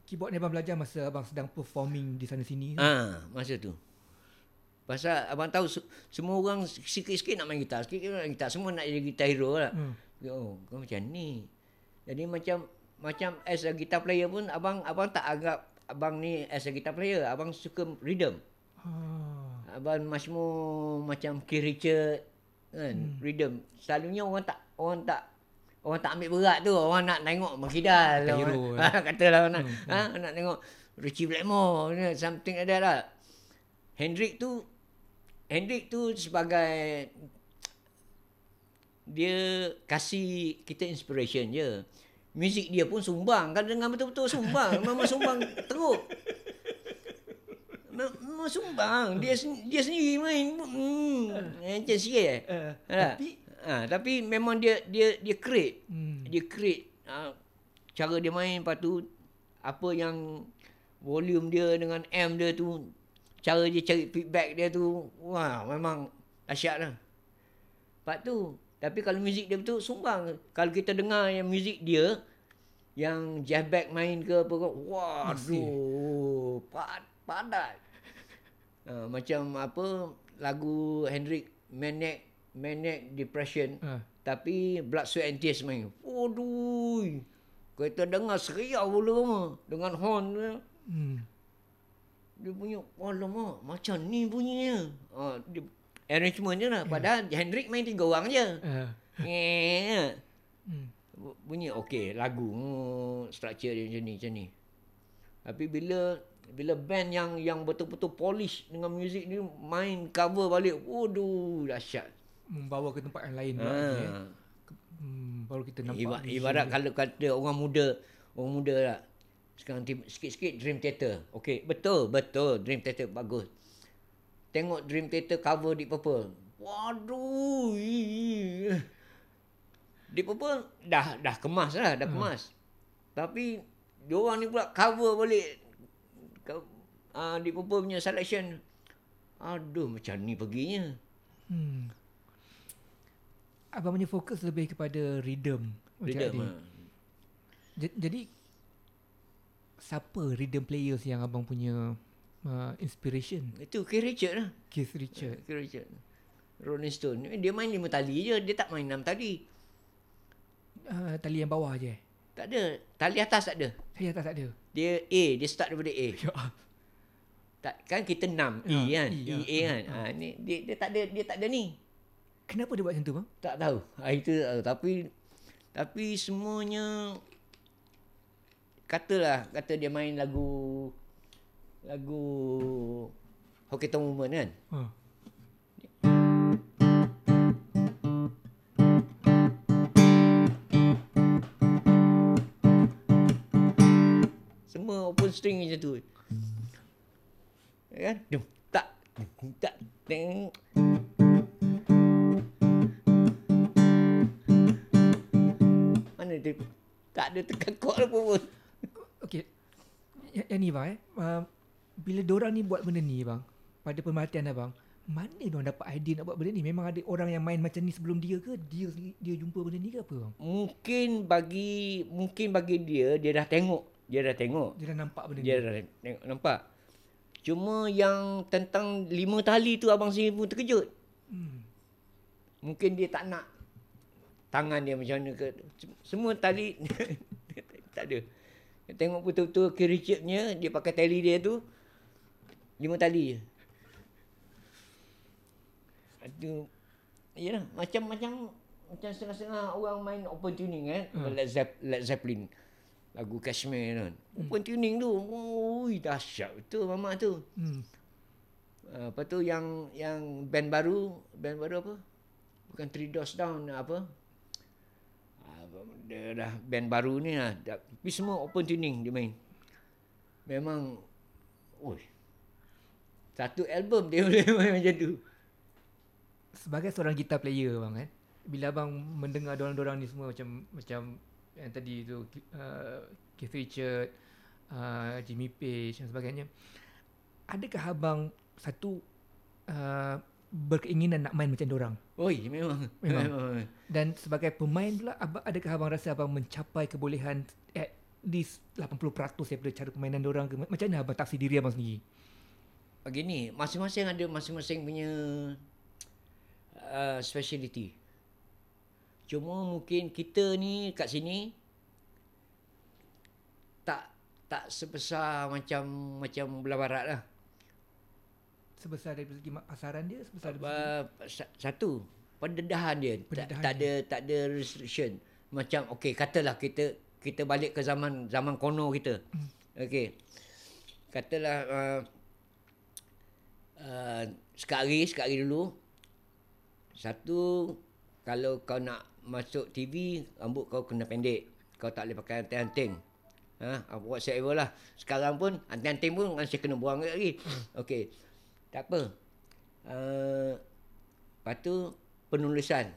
Keyboard ni abang belajar masa abang sedang performing di sana sini. Ha, masa tu. Pasal abang tahu se- semua orang sikit-sikit nak main gitar, sikit-sikit nak main gitar, semua nak jadi gitar hero lah. Hmm. Oh, kau macam ni. Jadi macam macam as a guitar player pun abang abang tak anggap abang ni as a guitar player, abang suka rhythm. Ah. Abang macam macam Keith Richard kan, hmm. rhythm. Selalunya orang tak orang tak orang tak ambil berat tu, orang nak tengok Makidal. Kata Orang, ha, katalah nak hmm. ha, nak tengok Richie Blackmore, something like that lah. Hendrik tu Hendrik tu sebagai dia kasih kita inspiration je. Muzik dia pun sumbang. Kalau dengar betul-betul sumbang. Memang sumbang teruk. Mem- Memang sumbang. Dia sen- dia sendiri main. Hmm. Macam sikit. Uh, Ha. tapi ha, tapi memang dia dia dia create. hmm. Dia create ha, cara dia main lepas tu apa yang volume dia dengan amp dia tu cara dia cari feedback dia tu wah memang dahsyat lah. Lepas tu tapi kalau muzik dia betul sumbang. Kalau kita dengar yang muzik dia yang Jeff Beck main ke apa ke waduh pad, padat. Ha, macam apa lagu Hendrik Maniac Maniac Depression Ah. tapi Blood Sweat and Tears main. Waduh. Kita dengar seriau pula mah dengan horn dia. Hmm. Dia punya alamak macam ni bunyinya. Ha, dia, arrangement je lah. Padahal Hendrik main tiga orang je. Uh, Yeah. hmm. Bu- Bunyi okey lagu hmm, structure dia macam ni macam ni. Tapi bila bila band yang yang betul-betul polish dengan muzik ni main cover balik, waduh dahsyat. Membawa ke tempat yang lain Ha. lagi, eh. Hmm, baru kita nampak Iba, ibarat kalau kata orang muda, orang muda lah. Sekarang sikit-sikit Dream Theater. Okey, betul, betul. Dream Theater bagus. Tengok Dream Theater cover Deep Purple. Waduh. Deep Purple dah dah kemas lah, dah kemas. Tapi diorang ni pula cover balik uh, Deep Purple punya selection. Aduh, macam ni perginya. Hmm. Abang punya fokus lebih kepada rhythm. Rhythm. tadi. ah. Ja- Jadi siapa rhythm players yang abang punya uh, inspiration? Itu Keith Richard lah. Keith Richard. Keith Richard. Rolling Stone. Dia main lima tali je. Dia tak main enam tali. Uh, tali yang bawah je. eh? Tak ada. Tali atas tak ada. Saya atas tak ada. Dia A. Dia start daripada A. Ya. Tak, kan kita enam. E Ya, kan. E, E, ya. A kan. Ha, ni, dia, dia tak ada dia tak ada ni. Kenapa dia buat macam tu bang? Tak tahu. Ha, itu tahu. Tapi tapi semuanya katalah kata dia main lagu lagu Hockey Town Woman kan. Uh. Semua open string macam tu. Ya kan? Dum tak dum tak teng. Tekan chord apa pun. Okey. Yang, yang ni bang eh. Uh, bila diorang ni buat benda ni bang. Pada pemerhatian abang. mana dia orang dapat idea nak buat benda ni? Memang ada orang yang main macam ni sebelum dia ke? Dia dia jumpa benda ni ke apa bang? Mungkin bagi mungkin bagi dia dia dah tengok, dia dah tengok. Dia dah nampak benda Dia ni. dah tengok nampak. Cuma yang tentang lima tali tu abang sendiri pun terkejut. Hmm. Mungkin dia tak nak tangan dia macam mana ke. Semua tali tak ada. Tengok betul-betul kericipnya dia pakai tali dia tu lima tali je. Itu Yalah, macam-macam macam setengah-setengah orang main open tuning kan. Hmm. Led, Zepp, Led Zeppelin. Lagu Kashmir kan. Open tuning tu. Ui, dahsyat betul mamak tu. Hmm. Uh, lepas tu yang yang band baru, band baru apa? Bukan Three Doors Down apa? Dia dah band baru ni lah. Tapi semua open tuning dia main. Memang, oi. Satu album dia boleh main macam tu. Sebagai seorang gitar player bang kan. Bila abang mendengar orang-orang ni semua macam macam yang tadi tu uh, Keith Richard, uh, Jimmy Page dan sebagainya. Adakah abang satu uh, berkeinginan nak main macam orang? Oi, memang. Memang. memang. Dan sebagai pemain pula adakah abang rasa abang mencapai kebolehan at least 80% daripada cara permainan orang ke? Macam mana abang taksi diri abang sendiri? Begini, masing-masing ada masing-masing punya uh, speciality. Cuma mungkin kita ni kat sini tak tak sebesar macam macam belah barat lah. Sebesar dari segi pasaran dia, sebesar dari segi Uh, sa- satu, pendedahan dia. Tak, Pendedahan tak ada tak ada restriction. Macam okey katalah kita kita balik ke zaman zaman kono kita. Hmm. Okey. Katalah uh, uh, sekali sekali dulu satu kalau kau nak masuk TV rambut kau kena pendek. Kau tak boleh pakai anting-anting. Ha, apa whatsoever lah. Sekarang pun anting-anting pun masih kena buang lagi. Okey. Tak apa. Uh, lepas tu penulisan.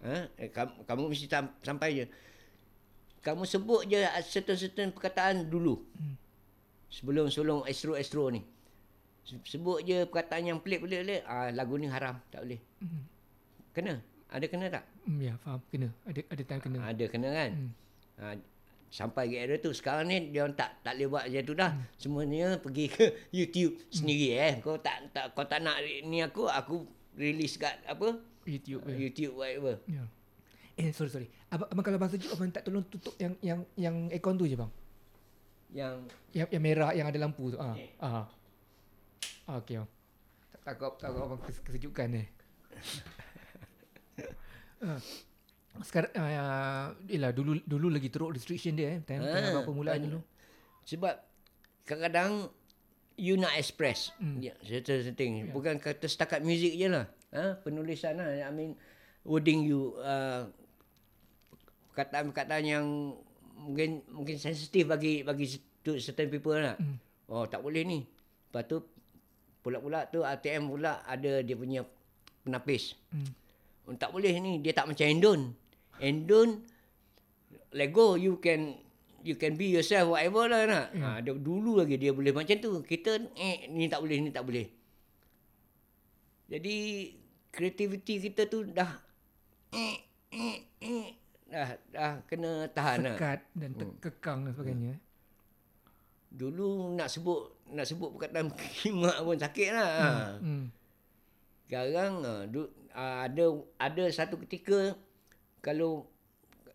Ha? Eh, kamu, kamu mesti sam, sampai je. Kamu sebut je certain-certain perkataan dulu. Hmm. Sebelum sebelum estro-estro ni. Se- Sebut je perkataan yang pelik-pelik. Ah, lagu ni haram. Tak boleh. Hmm. Kena. Ada kena tak? Hmm, ya, faham. Kena. Ada ada time kena. Ada kena kan? Hmm. Ha, sampai ke era tu. Sekarang ni dia orang tak tak boleh buat macam tu dah. Hmm. Semuanya pergi ke YouTube sendiri eh. Kau tak tak kau tak nak ni aku aku release kat apa? YouTube. Uh, Ya. YouTube whatever. ya. Eh, sorry, sorry. Abang, abang kalau bang sejuk, abang tak tolong tutup yang yang yang aircon tu je bang. Yang Yang, yang merah yang ada lampu tu. Ah. Ah. Ah, okey bang. Tak takut takut abang kes- kesejukan eh. Ah. Sekarang uh, yalah dulu dulu lagi teruk restriction dia eh time, time Ah, abang permulaan dulu. sebab kadang-kadang you nak express Hmm. ya, certain thing. Ya. Bukan kata setakat muzik je lah. Ha? Penulisan lah. I mean, wording you, uh, perkataan-perkataan yang mungkin mungkin sensitif bagi bagi certain people lah. Hmm. Oh, tak boleh ni. Lepas tu, pula-pula tu ATM pula ada dia punya penapis. Hmm. Oh, tak boleh ni. Dia tak macam Endon. Endon, Lego, you can you can be yourself whatever lah nak. Ya. Ha, dia, dulu lagi dia boleh macam tu. Kita eh ni tak boleh, ni tak boleh. Jadi kreativiti kita tu dah eh, eh, eh, dah dah kena tahan lah. Sekat dan terkekang dan sebagainya. eh. Dulu nak sebut nak sebut perkataan kimak pun sakit lah. Hmm. Hmm. Sekarang ah, du- ah, ada ada satu ketika kalau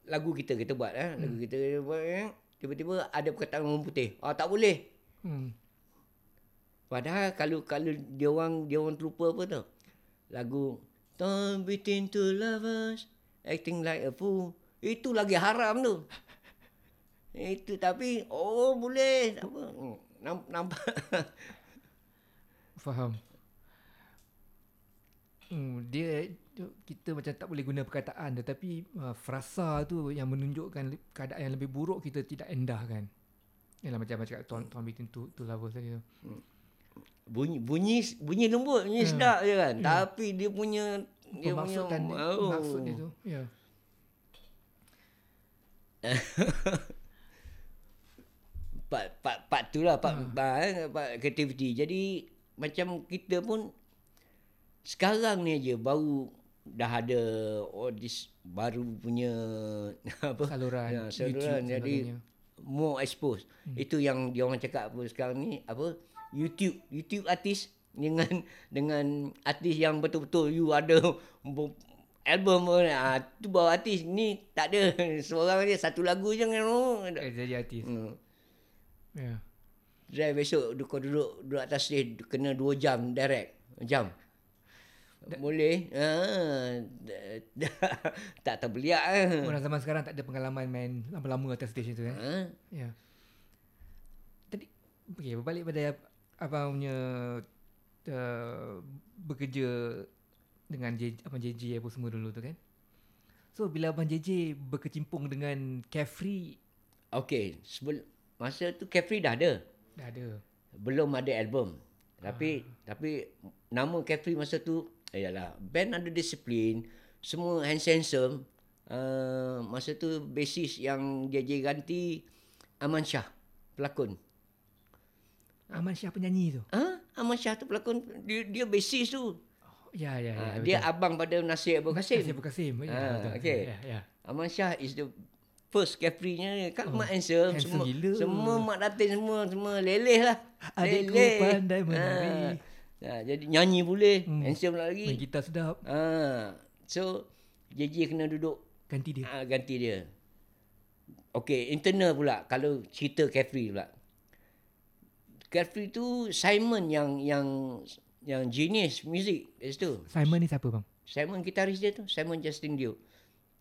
lagu kita kita buat eh lagu kita kita buat eh tiba-tiba ada perkataan orang putih. Ah tak boleh. Hmm. Padahal kalau kalau dia orang dia orang terlupa apa tu? Lagu Torn between two lovers acting like a fool. Itu lagi haram tu. Itu tapi oh boleh apa? Hmm, nam- Nampak Faham. Hmm, dia kita macam tak boleh guna perkataan tetapi uh, frasa tu yang menunjukkan keadaan yang lebih buruk kita tidak endahkan. Yalah macam macam kat Tom Tom between two, two lovers tadi tu. bunyi bunyi bunyi lembut bunyi Hmm. sedap je kan Ya. tapi dia punya dia punya dan oh. maksud dia tu. Ya. part part part tu lah part, Hmm. part, eh, part creativity jadi macam kita pun sekarang ni aja baru dah ada all this baru punya apa Saluran, ya, saluran YouTube jadi sebagainya. more expose hmm. itu yang dia orang cakap apa sekarang ni apa YouTube YouTube artis dengan dengan artis yang betul-betul you ada album pun ah tu baru artis ni tak ada seorang je satu lagu je kan Eh, jadi artis. hmm. Ya. Drive besok du- kau duduk duduk atas stage kena 2 jam direct. Jam. Boleh. Ha, tak terbeliak eh. Orang zaman sekarang tak ada pengalaman main lama-lama atas stage tu eh. Ha? Ya. Tadi okey berbalik pada abang punya uh, bekerja dengan J, abang JJ apa semua dulu tu kan. So bila abang JJ berkecimpung dengan Carefree Okey, sebelum masa tu Carefree dah ada. dah ada. Belum ada album. Tapi tapi nama Carefree masa tu ayalah band ada disiplin, semua handsome. Uh, masa tu basis yang JJ ganti Aman Shah pelakon. Aman Syah penyanyi tu. Ha? Aman Shah tu pelakon dia dia basis tu. Ya ya ya. Ha, dia abang pada Nasir Abu Kasim. Nasib Kasim. Ya, Ah, betul. okey. Ya ya. Aman Shah is the first Capri-nya kan Oh, mak handsome, handsome semua gila. semua mak datin semua semua leleh lah. Adikku Leleh. pandai menari. Ha. Ha, jadi nyanyi boleh, Hmm. handsome Main lagi. gitar sedap. Ha. So JJ kena duduk Ganti dia. ha, ganti dia. Okey, internal pula kalau cerita Capri pula. Capri tu Simon yang yang yang genius music kat situ. Simon ni siapa bang? Simon gitaris dia tu, Simon Justin Dio.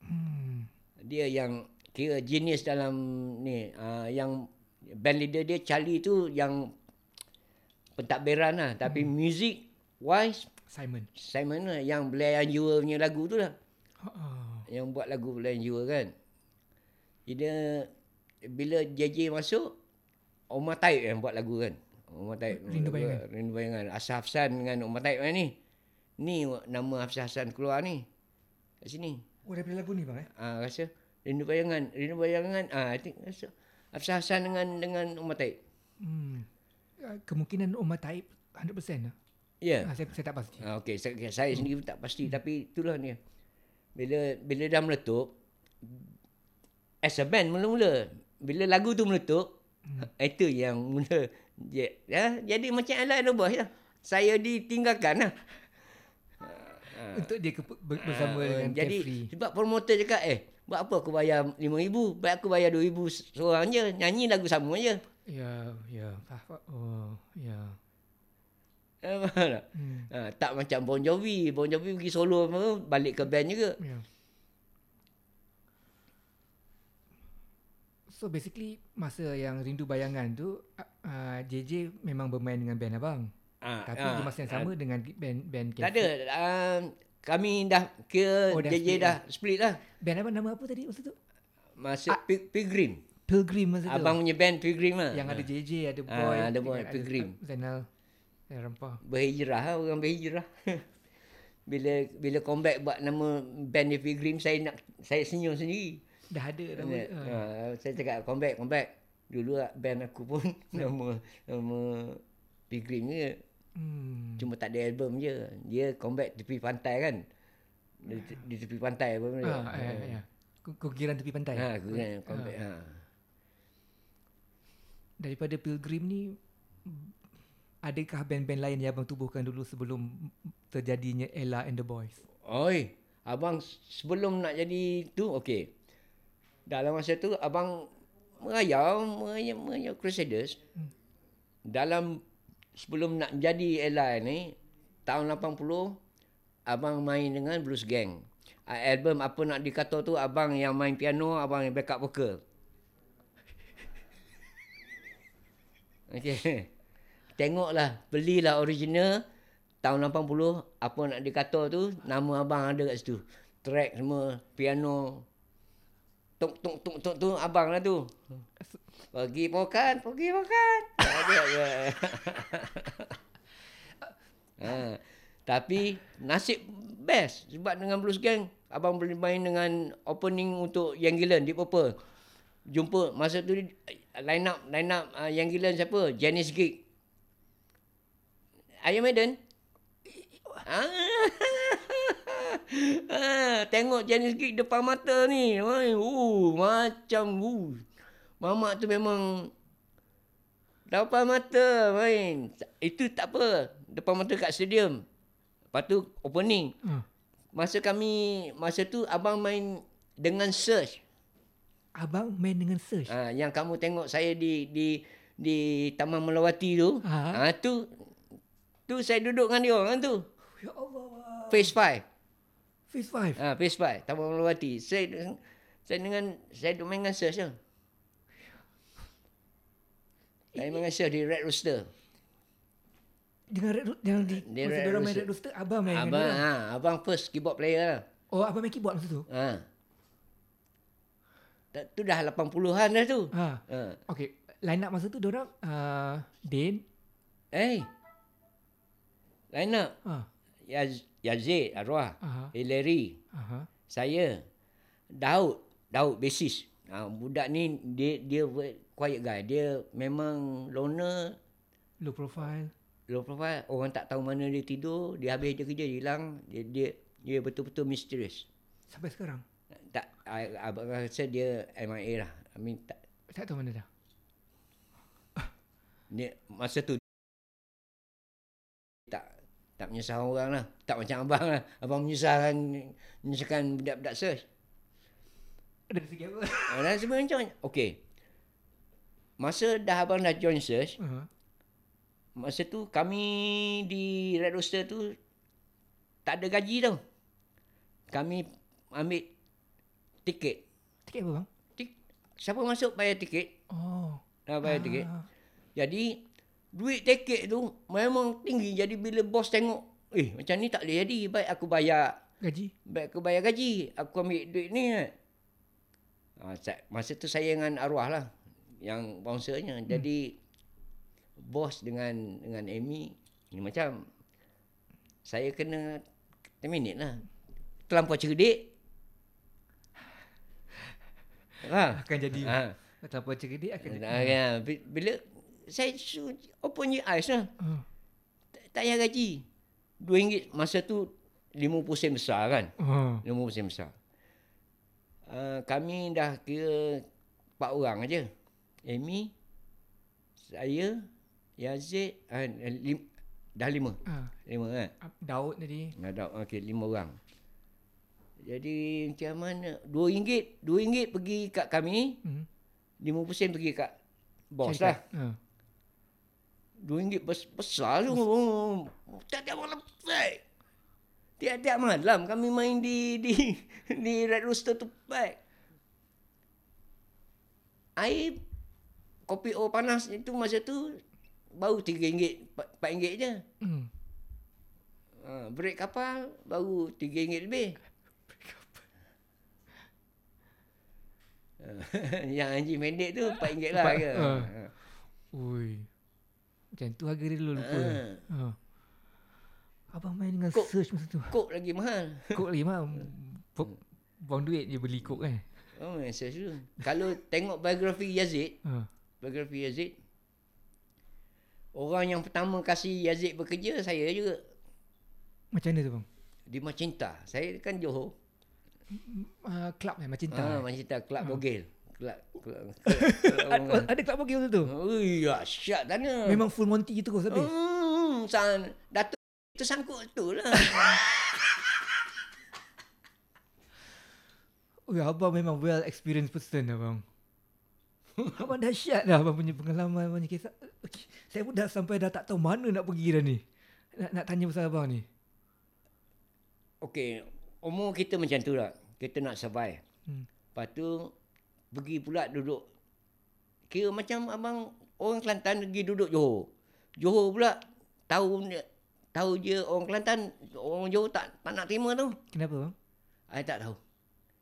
Hmm. dia yang kira genius dalam ni uh, yang band leader dia Charlie tu yang pentadbiran lah tapi hmm. music wise Simon. Simon lah yang Belayan Jiwa punya lagu tu lah ah. yang buat lagu Belayan Jiwa kan dia bila JJ masuk Omar Taib yang buat lagu kan Omar Taib Rindu Bayangan. Rindu Bayangan Asaf Hassan dengan Omar Taib ni ni nama Hafsah Hassan keluar ni kat sini Oh daripada lagu ni bang eh? Ah rasa rindu bayangan, rindu bayangan. Ah I think rasa Afsah Hassan dengan dengan Umar Taib. Hmm. Kemungkinan Umar Taib 100% lah. Ya. Ah, saya, saya tak pasti. Ah okey, saya, saya sendiri pun tak pasti tapi itulah dia. Bila bila dah meletup as a band mula-mula bila lagu tu meletup itu yang mula ya, ya jadi macam Alan Robos lah. Saya ditinggalkan lah. Untuk dia ke, ber, bersama Ah, dengan jadi Carefree. sebab promoter cakap eh buat apa aku bayar RM5,000 baik aku bayar RM2,000 seorang je nyanyi lagu sama je Ya, ya. Ah, Oh, ya. Faham tak? Hmm. Ha, tak macam Bon Jovi. Bon Jovi pergi solo apa, balik ke band juga. Ya. So basically masa yang rindu bayangan tu uh, JJ memang bermain dengan band abang. Ha, Tapi ha, di masa yang sama dengan band band Tak ada. Um, kami dah kira Oh, dah JJ split dah split lah. Band abang nama apa tadi masa tu? Masa Pi- Pilgrim. Pilgrim masa tu. Abang punya band Pilgrim lah. yang ada JJ, ada Ah, Boy, ada Boy, Pilgrim. Zainal Rempah. Berhijrah lah, orang berhijrah. bila bila comeback buat nama band dia Pilgrim, saya nak saya senyum sendiri. Dah ada nama. Uh. ha, saya cakap comeback, comeback. Dulu lah band aku pun nama nama Pilgrim je. Hmm. Cuma tak ada album je. Dia comeback tepi pantai kan. Di, di tepi pantai apa benda. Ah, ya, ya, ya. Tepi pantai. Ha, aku kan comeback. Ha. Daripada Pilgrim ni adakah band-band lain yang abang tubuhkan dulu sebelum terjadinya Ella and the Boys? Oi, abang sebelum nak jadi tu okey. Dalam masa tu abang merayau, merayau, merayau Crusaders. Dalam sebelum nak jadi Ella ni tahun 80 abang main dengan Blues Gang. Ah, Album apa nak dikata tu abang yang main piano, abang yang backup vocal. Okey. Tengoklah, belilah original tahun 80 apa nak dikata tu nama abang ada kat situ. Track semua, piano. Tok tok tok tok tu abang lah tu. Pergi pokan, pergi pokan. Ada ha. Tapi nasib best sebab dengan Blues Gang abang boleh main dengan opening untuk Yang Gillen di Purple. Jumpa masa tu line up line up uh, Yang Gillen siapa? Janice Gig. Iron Maiden. ah, tengok Chinese gig depan mata ni. Oi, uh, macam uh. Mamak tu memang depan mata main. Itu tak apa. Depan mata kat stadium. Lepas tu opening. Ha. Masa kami masa tu abang main dengan search. Abang main dengan search. Ha, yang kamu tengok saya di di di Taman Melawati tu. Ha. Ha. tu tu saya duduk dengan dia orang tu. Ya Allah. Phase 5. Phase 5. Ha, phase 5 Taman Melawati. Saya saya dengan saya duduk main dengan search tu. Saya main dengan search di Red Rooster. Dengan Red Ro- yang di Dia masa Red dia main Rooster. Red Rooster, abang main dengan Abang dia. ha, abang first keyboard player lah. Oh, abang main keyboard masa tu. Ha. Tak- Tu dah 80-an dah tu. Ha. Ha. Okay. Line up masa tu diorang uh, Dane. Eh. Line up. Ha. Yaz, Yazid, Arwah. Aha. Hillary. Aha. Saya. Daud. Daud, basis. Ha, budak ni, dia dia quiet guy. Dia memang loner, Low profile. low profile. Orang tak tahu mana dia tidur. Dia habis je kerja, dia hilang. Dia, dia, dia betul-betul mysterious. Sampai sekarang. Tak, abang rasa dia MIA lah. I mean, tak, Tak tahu mana dah. dia, masa tu tak menyusahkan orang lah. Tak macam abang lah. Abang menyusahkan menyusahkan budak-budak search. Dari segi apa? Ah, Dan sebenarnya okey. Masa dah abang dah join search, uh masa tu kami di Red Rooster tu tak ada gaji tau. Kami ambil tiket. Tiket apa bang? Tik, siapa masuk bayar tiket? Oh. Dah bayar tiket. Ah. Jadi duit tiket tu memang tinggi. Jadi bila bos tengok, eh macam ni tak boleh jadi. Baik aku bayar, Gaji. baik aku bayar gaji. Aku ambil duit ni. Ha, sa- masa tu saya dengan arwah lah yang bouncernya. Hmm. Jadi bos dengan dengan Amy ni macam saya kena terminate lah. Terlampau cerdik. Ha. Akan jadi. Ha. Terlampau cerdik akan jadi. Ha, ya. Bi- Bila saya su open your eyes lah. Uh. Tak, tak payah gaji. RM2 masa tu 50 sen besar kan. Oh. 50 sen besar. Uh, kami dah kira 4 orang aja. Amy, saya, Yazid, uh, lim, dah 5. Ah. 5 kan. Daud tadi. Ada okey 5 orang. Jadi macam mana? RM2, RM2 pergi kat kami, Hmm. 50 sen pergi kat bos Syarikat. lah. Ah. RM2 bes- besar tu. Tiap-tiap malam. Baik. Tiap-tiap malam kami main di di di Red Rooster tu baik. Air kopi O panas itu masa tu baru RM3, RM4 je. Hmm. Ha, break kapal baru RM3 lebih. Yang anjing pendek tu RM4 lah ke. Ha. Ui. Macam tu harga dia dulu lupa. Ah. Ha. Abang main dengan Kok- search masa tu. Kok lagi mahal. Kok lagi mah. bu- Buang duit je beli kok kan. Oh, saya dulu. Kalau tengok biografi Yazid, Ha. biografi Yazid, orang yang pertama kasih Yazid bekerja, saya juga. Macam mana tu bang? Di Macinta. Saya kan Johor. Uh, club eh, macam Ah, tak. Macinta, Kelab Bogel. Kelab, kelab, Ada, club bagi masa tu. Ui, asyik sana. Memang full Monty terus habis. Hmm, san, Datuk itu sangkut tu lah. Oh, abang memang well experienced person abang. abang dahsyat dah abang punya pengalaman punya kisah. Okay. Saya pun dah sampai dah tak tahu mana nak pergi dah ni. Nak, nak tanya pasal abang ni. Okey, umur kita macam tu lah. Kita nak survive. Hmm. Lepas tu, pergi pula duduk. Kira macam abang orang Kelantan pergi duduk Johor. Johor pula tahu tahu je orang Kelantan, orang Johor tak, tak nak terima tu. Kenapa bang? I tak tahu.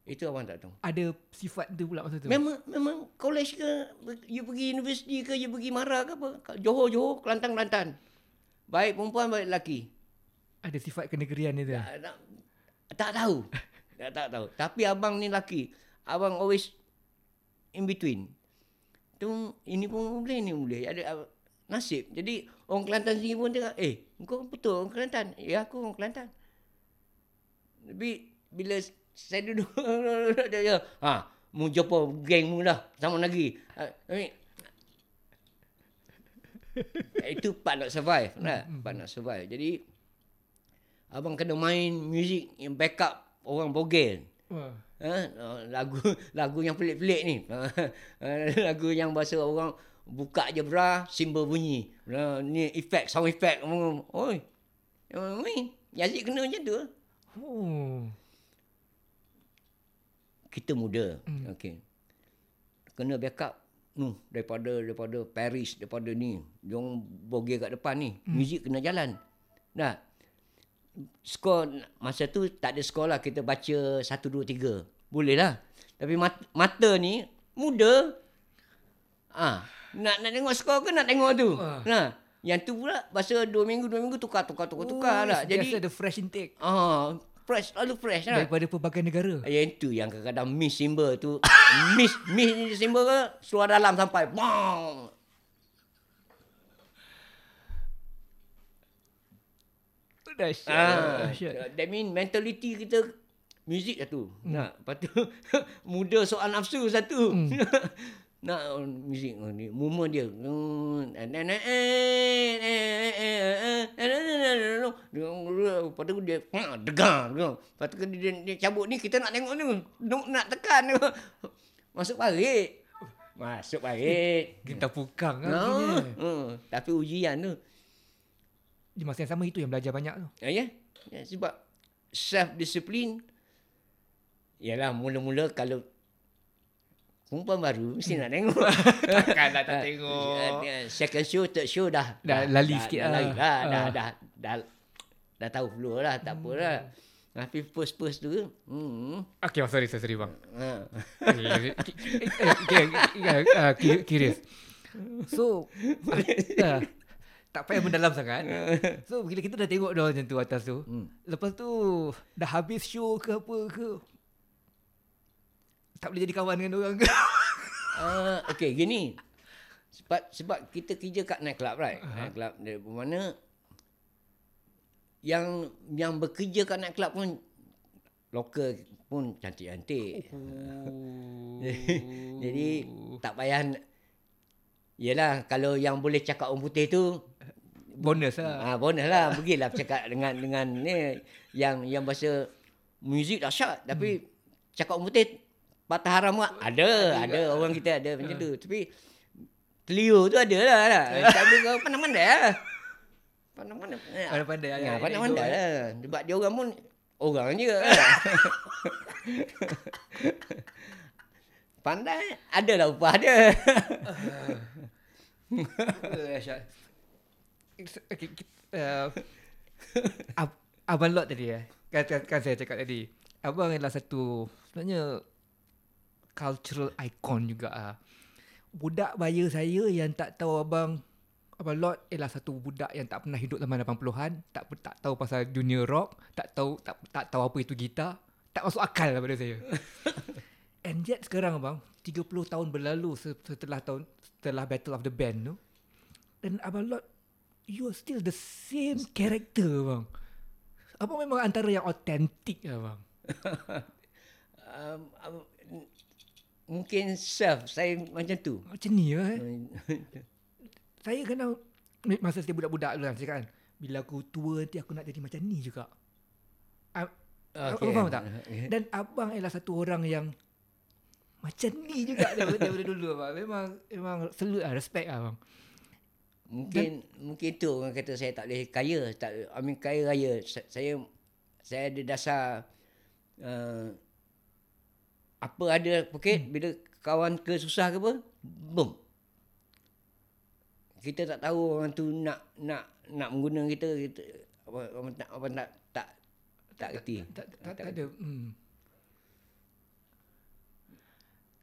Itu abang tak tahu. Ada sifat tu pula masa tu. Memang memang college ke, you pergi universiti ke, you pergi mara ke apa. Johor, Johor, Kelantan, Kelantan. Baik perempuan, baik lelaki. Ada sifat kenegerian dia tu. Tak, tak, tak tahu. tak, tak tahu. Tapi abang ni lelaki. Abang always in between. Tu ini pun boleh, ni boleh. Ada ab- nasib. Jadi orang Kelantan sendiri pun tengok, eh, kau betul orang Kelantan. Ya, aku orang Kelantan. Tapi bila saya duduk dia ya, ha, mu jumpa geng mu dah sama lagi. Ha, I mean, itu part nak survive lah. Part nak survive. Jadi abang kena main music yang backup orang bogel. Wah. Ha, lagu lagu yang pelik-pelik ni. lagu yang bahasa orang buka je bra, simbol bunyi. Ha, ni efek, sound effect. Oi. Oi. Yazid kena macam tu. Oh. Kita muda. Hmm. Okey. Kena backup nu daripada daripada Paris daripada ni dia orang bogel kat depan ni hmm. muzik kena jalan dah skor masa tu tak ada skor lah kita baca 1 2 3 boleh lah. Tapi mata, mata ni muda. Ah nak nak tengok skor ke nak tengok tu? Ah. nah yang tu pula masa 2 minggu 2 minggu tukar tukar tukar tukar lah. Jadi ada fresh intake. Ah fresh selalu fresh lah. Daripada pelbagai negara. yang itu yang kadang-kadang miss symbol tu. Miss miss symbol ke suara dalam sampai bang Dahsyat. Ah, Dahsyat. that mean mentality kita muzik satu. Hmm. Nak, lepas tu muda soal nafsu satu. Hmm. Nak oh, muzik oh, ni moment dia. Lepas tu dia ha, degang. Lepas tu dia, dia cabut ni kita nak tengok ni. Nak, nak tekan ni. Masuk parit. Masuk parit. Kita pukang kan. No. Uh, tapi ujian tu. Di masa yang sama itu yang belajar banyak tu. Ya, ya. ya sebab self discipline ialah mula-mula kalau perempuan baru mesti nak tengok. Takkanlah tak Ah, tengok. ya, ya, Second show, third show dah Dah lali sikit dah, lah. dah, dah, Ah. dah, dah, dah, tahu flow lah, tak apa lah. Tapi first first tu, hmm, Okay, sorry, sorry, sorry bang. ha. Okay, okay, uh, curious. So, uh, tak payah mendalam sangat. So, bila kita dah tengok dah macam tu atas tu, Hmm. lepas tu dah habis show ke apa ke, tak boleh jadi kawan dengan orang ke? Ah, okay, gini. Sebab sebab kita kerja kat night club, right? Aha. Night club dari mana yang yang bekerja kat night club pun lokal pun cantik-cantik. Jadi tak payah Yelah kalau yang boleh cakap orang putih tu Bonus lah. ah bonus lah pergilah cakap dengan dengan ni yang yang bahasa muzik dahsyat tapi cakap orang putih patah haram pun ada ada orang kita ada macam tu tapi Clio tu ada lah lah. Tapi kau pandai-pandai lah. Pandai-pandai. Pandai-pandai Ya, agak pandai-pandai elok, lah. Sebab dia orang pun orang je. pandai. Adalah upah dia. Okay, uh, Ab- Abang Lot tadi eh. Kan, kan, kan saya cakap tadi. Abang adalah satu sebenarnya cultural icon juga ah. Budak baya saya yang tak tahu abang Abang Lot ialah satu budak yang tak pernah hidup zaman 80-an, tak tak tahu pasal junior rock, tak tahu tak tak tahu apa itu gitar, tak masuk akal lah pada saya. And yet sekarang abang 30 tahun berlalu se- setelah tahun setelah Battle of the Band tu dan Abang Lot you are still the same character bang. Abang memang antara yang authentic lah bang. um, um, mungkin self saya macam tu. Macam ni lah eh. Saya kena masa saya budak-budak dulu kan saya kan bila aku tua nanti aku nak jadi macam ni juga. Ah, okay. Abang faham tak? Dan abang ialah satu orang yang macam ni juga daripada, daripada dulu abang. Memang memang salute lah, respect lah abang. Mungkin mungkin tu orang kata saya tak boleh kaya, tak I mean kaya raya. Sa- Saya saya ada dasar uh, apa ada pokok bila kawan ke susah ke apa, boom. Kita tak tahu orang tu nak nak nak mengguna kita kita apa apa tak apa tak tak tak kerti. Tak, tak, tak ada. Hmm.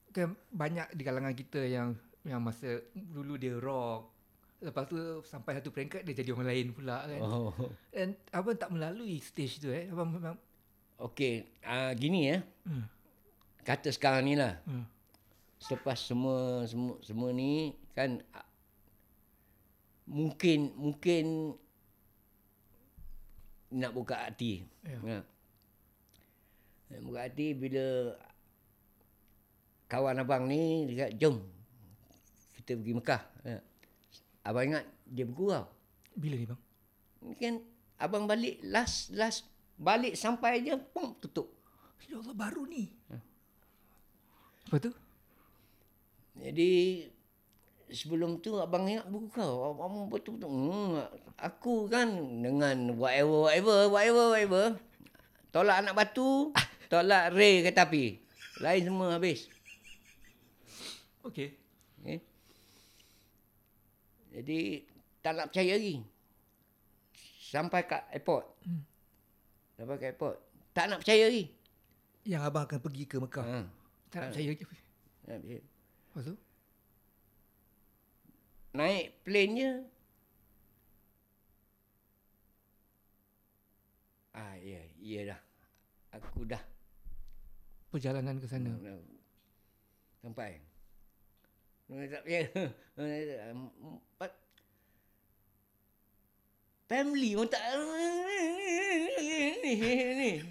Kan banyak di kalangan kita yang yang masa dulu dia rock. Lepas tu sampai satu peringkat dia jadi orang lain pula kan. Oh. And abang tak melalui stage tu eh. Abang memang Okey, uh, gini ya. Hmm. Kata sekarang ni lah. hmm. Selepas semua semua semua ni kan ah, mungkin mungkin nak buka hati. Ya. Ya. Nak buka hati bila kawan abang ni dia jom kita pergi Mekah. Ya. Abang ingat dia bergurau. Bila ni bang? Mungkin abang balik last last balik sampai je pum tutup. Ya Allah baru ni. Lepas tu? Jadi sebelum tu abang ingat bergurau. Abang betul-betul hmm, aku kan dengan whatever whatever whatever whatever tolak anak batu, tolak ray kereta api. Lain semua habis. Okey. Jadi tak nak percaya lagi. Sampai kat airport. Hmm. Sampai kat airport. Tak nak percaya lagi. Yang abang akan pergi ke Mekah. Ha. Tak nak percaya lagi. Tak nak percaya. Lepas tu? Naik plane je. Ah, ya, ya dah. Aku dah. Perjalanan ke sana. Sampai. Tak percaya. Family pun tak... Ni, ni.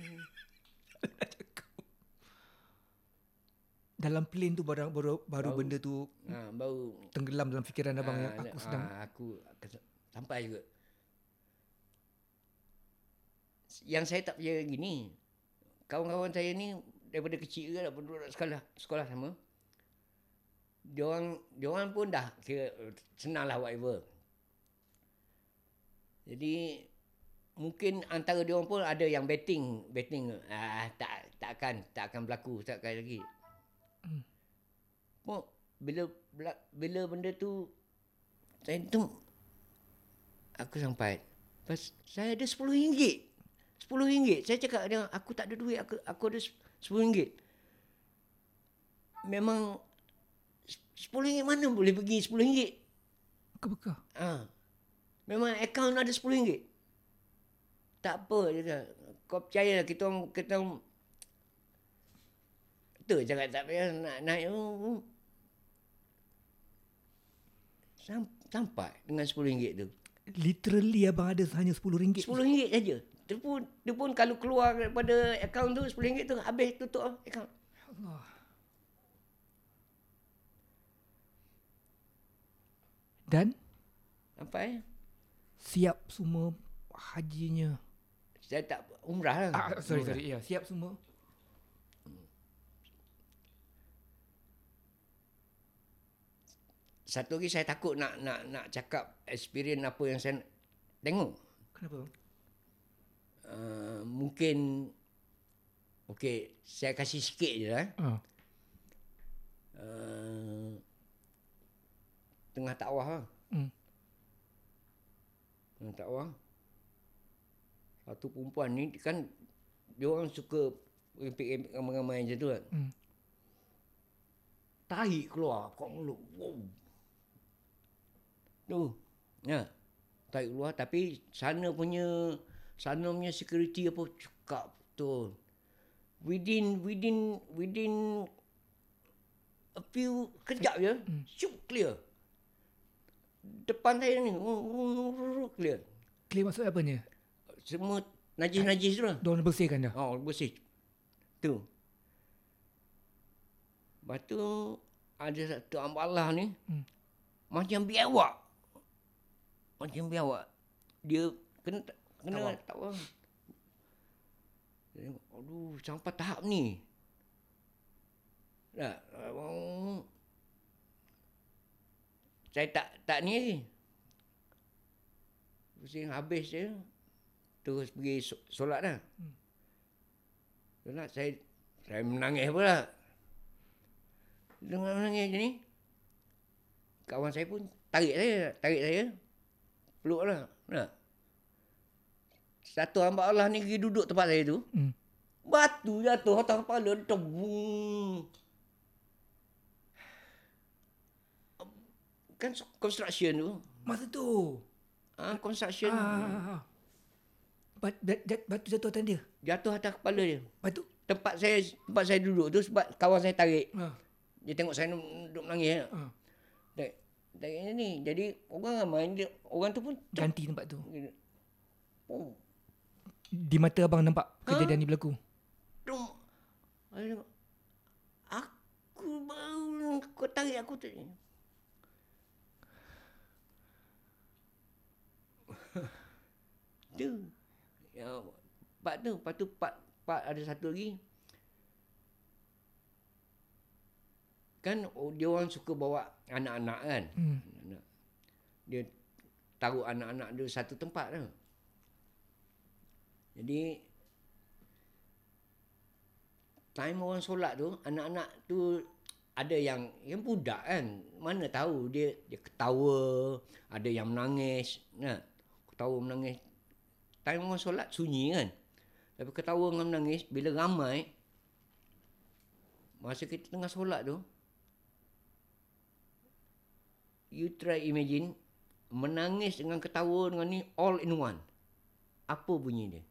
Dalam plane tu baru baru, baru Baru. benda tu Ha, baru tenggelam dalam fikiran abang yang aku sedang ah, aku sampai juga. Yang saya tak percaya gini. Kawan-kawan saya ni daripada kecil juga dah duduk sekolah sekolah sama. Diorang diorang pun dah kira senang lah whatever. Jadi mungkin antara diorang pun ada yang betting betting ah tak tak akan tak akan berlaku tak akan lagi. Hmm. Pun bila bila- bila benda tu saya tu aku sampai pas saya ada RM10 RM10 saya cakap dia aku tak ada duit aku aku ada RM10 memang RM10 mana boleh pergi RM10 ke Mekah. ha. Memang akaun ada RM10 tak apa dia kata kau percaya lah kita orang kita orang tu cakap tak payah nak naik Sam- sampai dengan RM10 tu Literally abang ada hanya RM10. RM10 saja. Dia pun, dia pun kalau keluar daripada akaun tu RM10 tu habis tutup lah akaun. Allah. Dan Sampai siap semua hajinya. saya tak umrah lah. Ah, sorry, sorry. Ya, siap semua. Satu lagi saya takut nak nak nak cakap experience apa yang saya tengok. Kenapa? Uh, mungkin Okey, saya kasih sikit je lah. Ah. Uh, tengah takwah lah. Hmm. Tengah takwah. Satu perempuan ni kan dia orang suka rempik-rempik ramai-ramai macam tu kan. Hmm. Tahi keluar kat mulut. Wow. Tu. Ya. Tahi keluar tapi sana punya sana punya security apa cakap betul. Within within within a few kejap je, hmm. syuk clear. Depan saya ni clear. Clear maksud apa ni? Semua najis-najis tu lah. Diorang bersihkan dah. Oh, bersih. Tu. Lepas tu, ada satu ambalah ni. Hmm. Macam biawak. Macam biawak. Dia kena kena tak apa. Aduh, sampai tahap ni. Abang, saya tak tak ni. Pusing habis je. Terus pergi so- solat dah. Hmm. Solat saya saya menangis pula. Dengar menangis macam ni. Kawan saya pun tarik saya, tarik saya. Peluk lah. Nak. Satu hamba Allah ni pergi duduk tempat saya tu. Hmm. Batu jatuh atas kepala. Tebung. Kan construction tu. Masa tu. Ah, construction. Ah. Bat, bat, bat, batu jatuh atas dia. Jatuh atas kepala dia. Batu. Tempat saya tempat saya duduk tu sebab kawan saya tarik. Ah. Dia tengok saya duduk menangis. Ah. Dia, Tak kira ni. Jadi orang ramai dia, orang tu pun Ganti tempat tu. oh, Di mata abang nampak kejadian ni berlaku. Aku baru kau tarik aku tu. Tu. Ya, part tu, part tu part, part ada satu lagi. Kan oh, dia orang suka bawa anak-anak kan. Hmm. Anak. Dia taruh anak-anak dia satu tempat tu. Jadi time orang solat tu, anak-anak tu ada yang yang budak kan. Mana tahu dia dia ketawa, ada yang menangis, nah. Ketawa menangis. Time orang solat sunyi kan. Tapi ketawa dengan menangis bila ramai masa kita tengah solat tu you try imagine menangis dengan ketawa dengan ni all in one. Apa bunyi dia?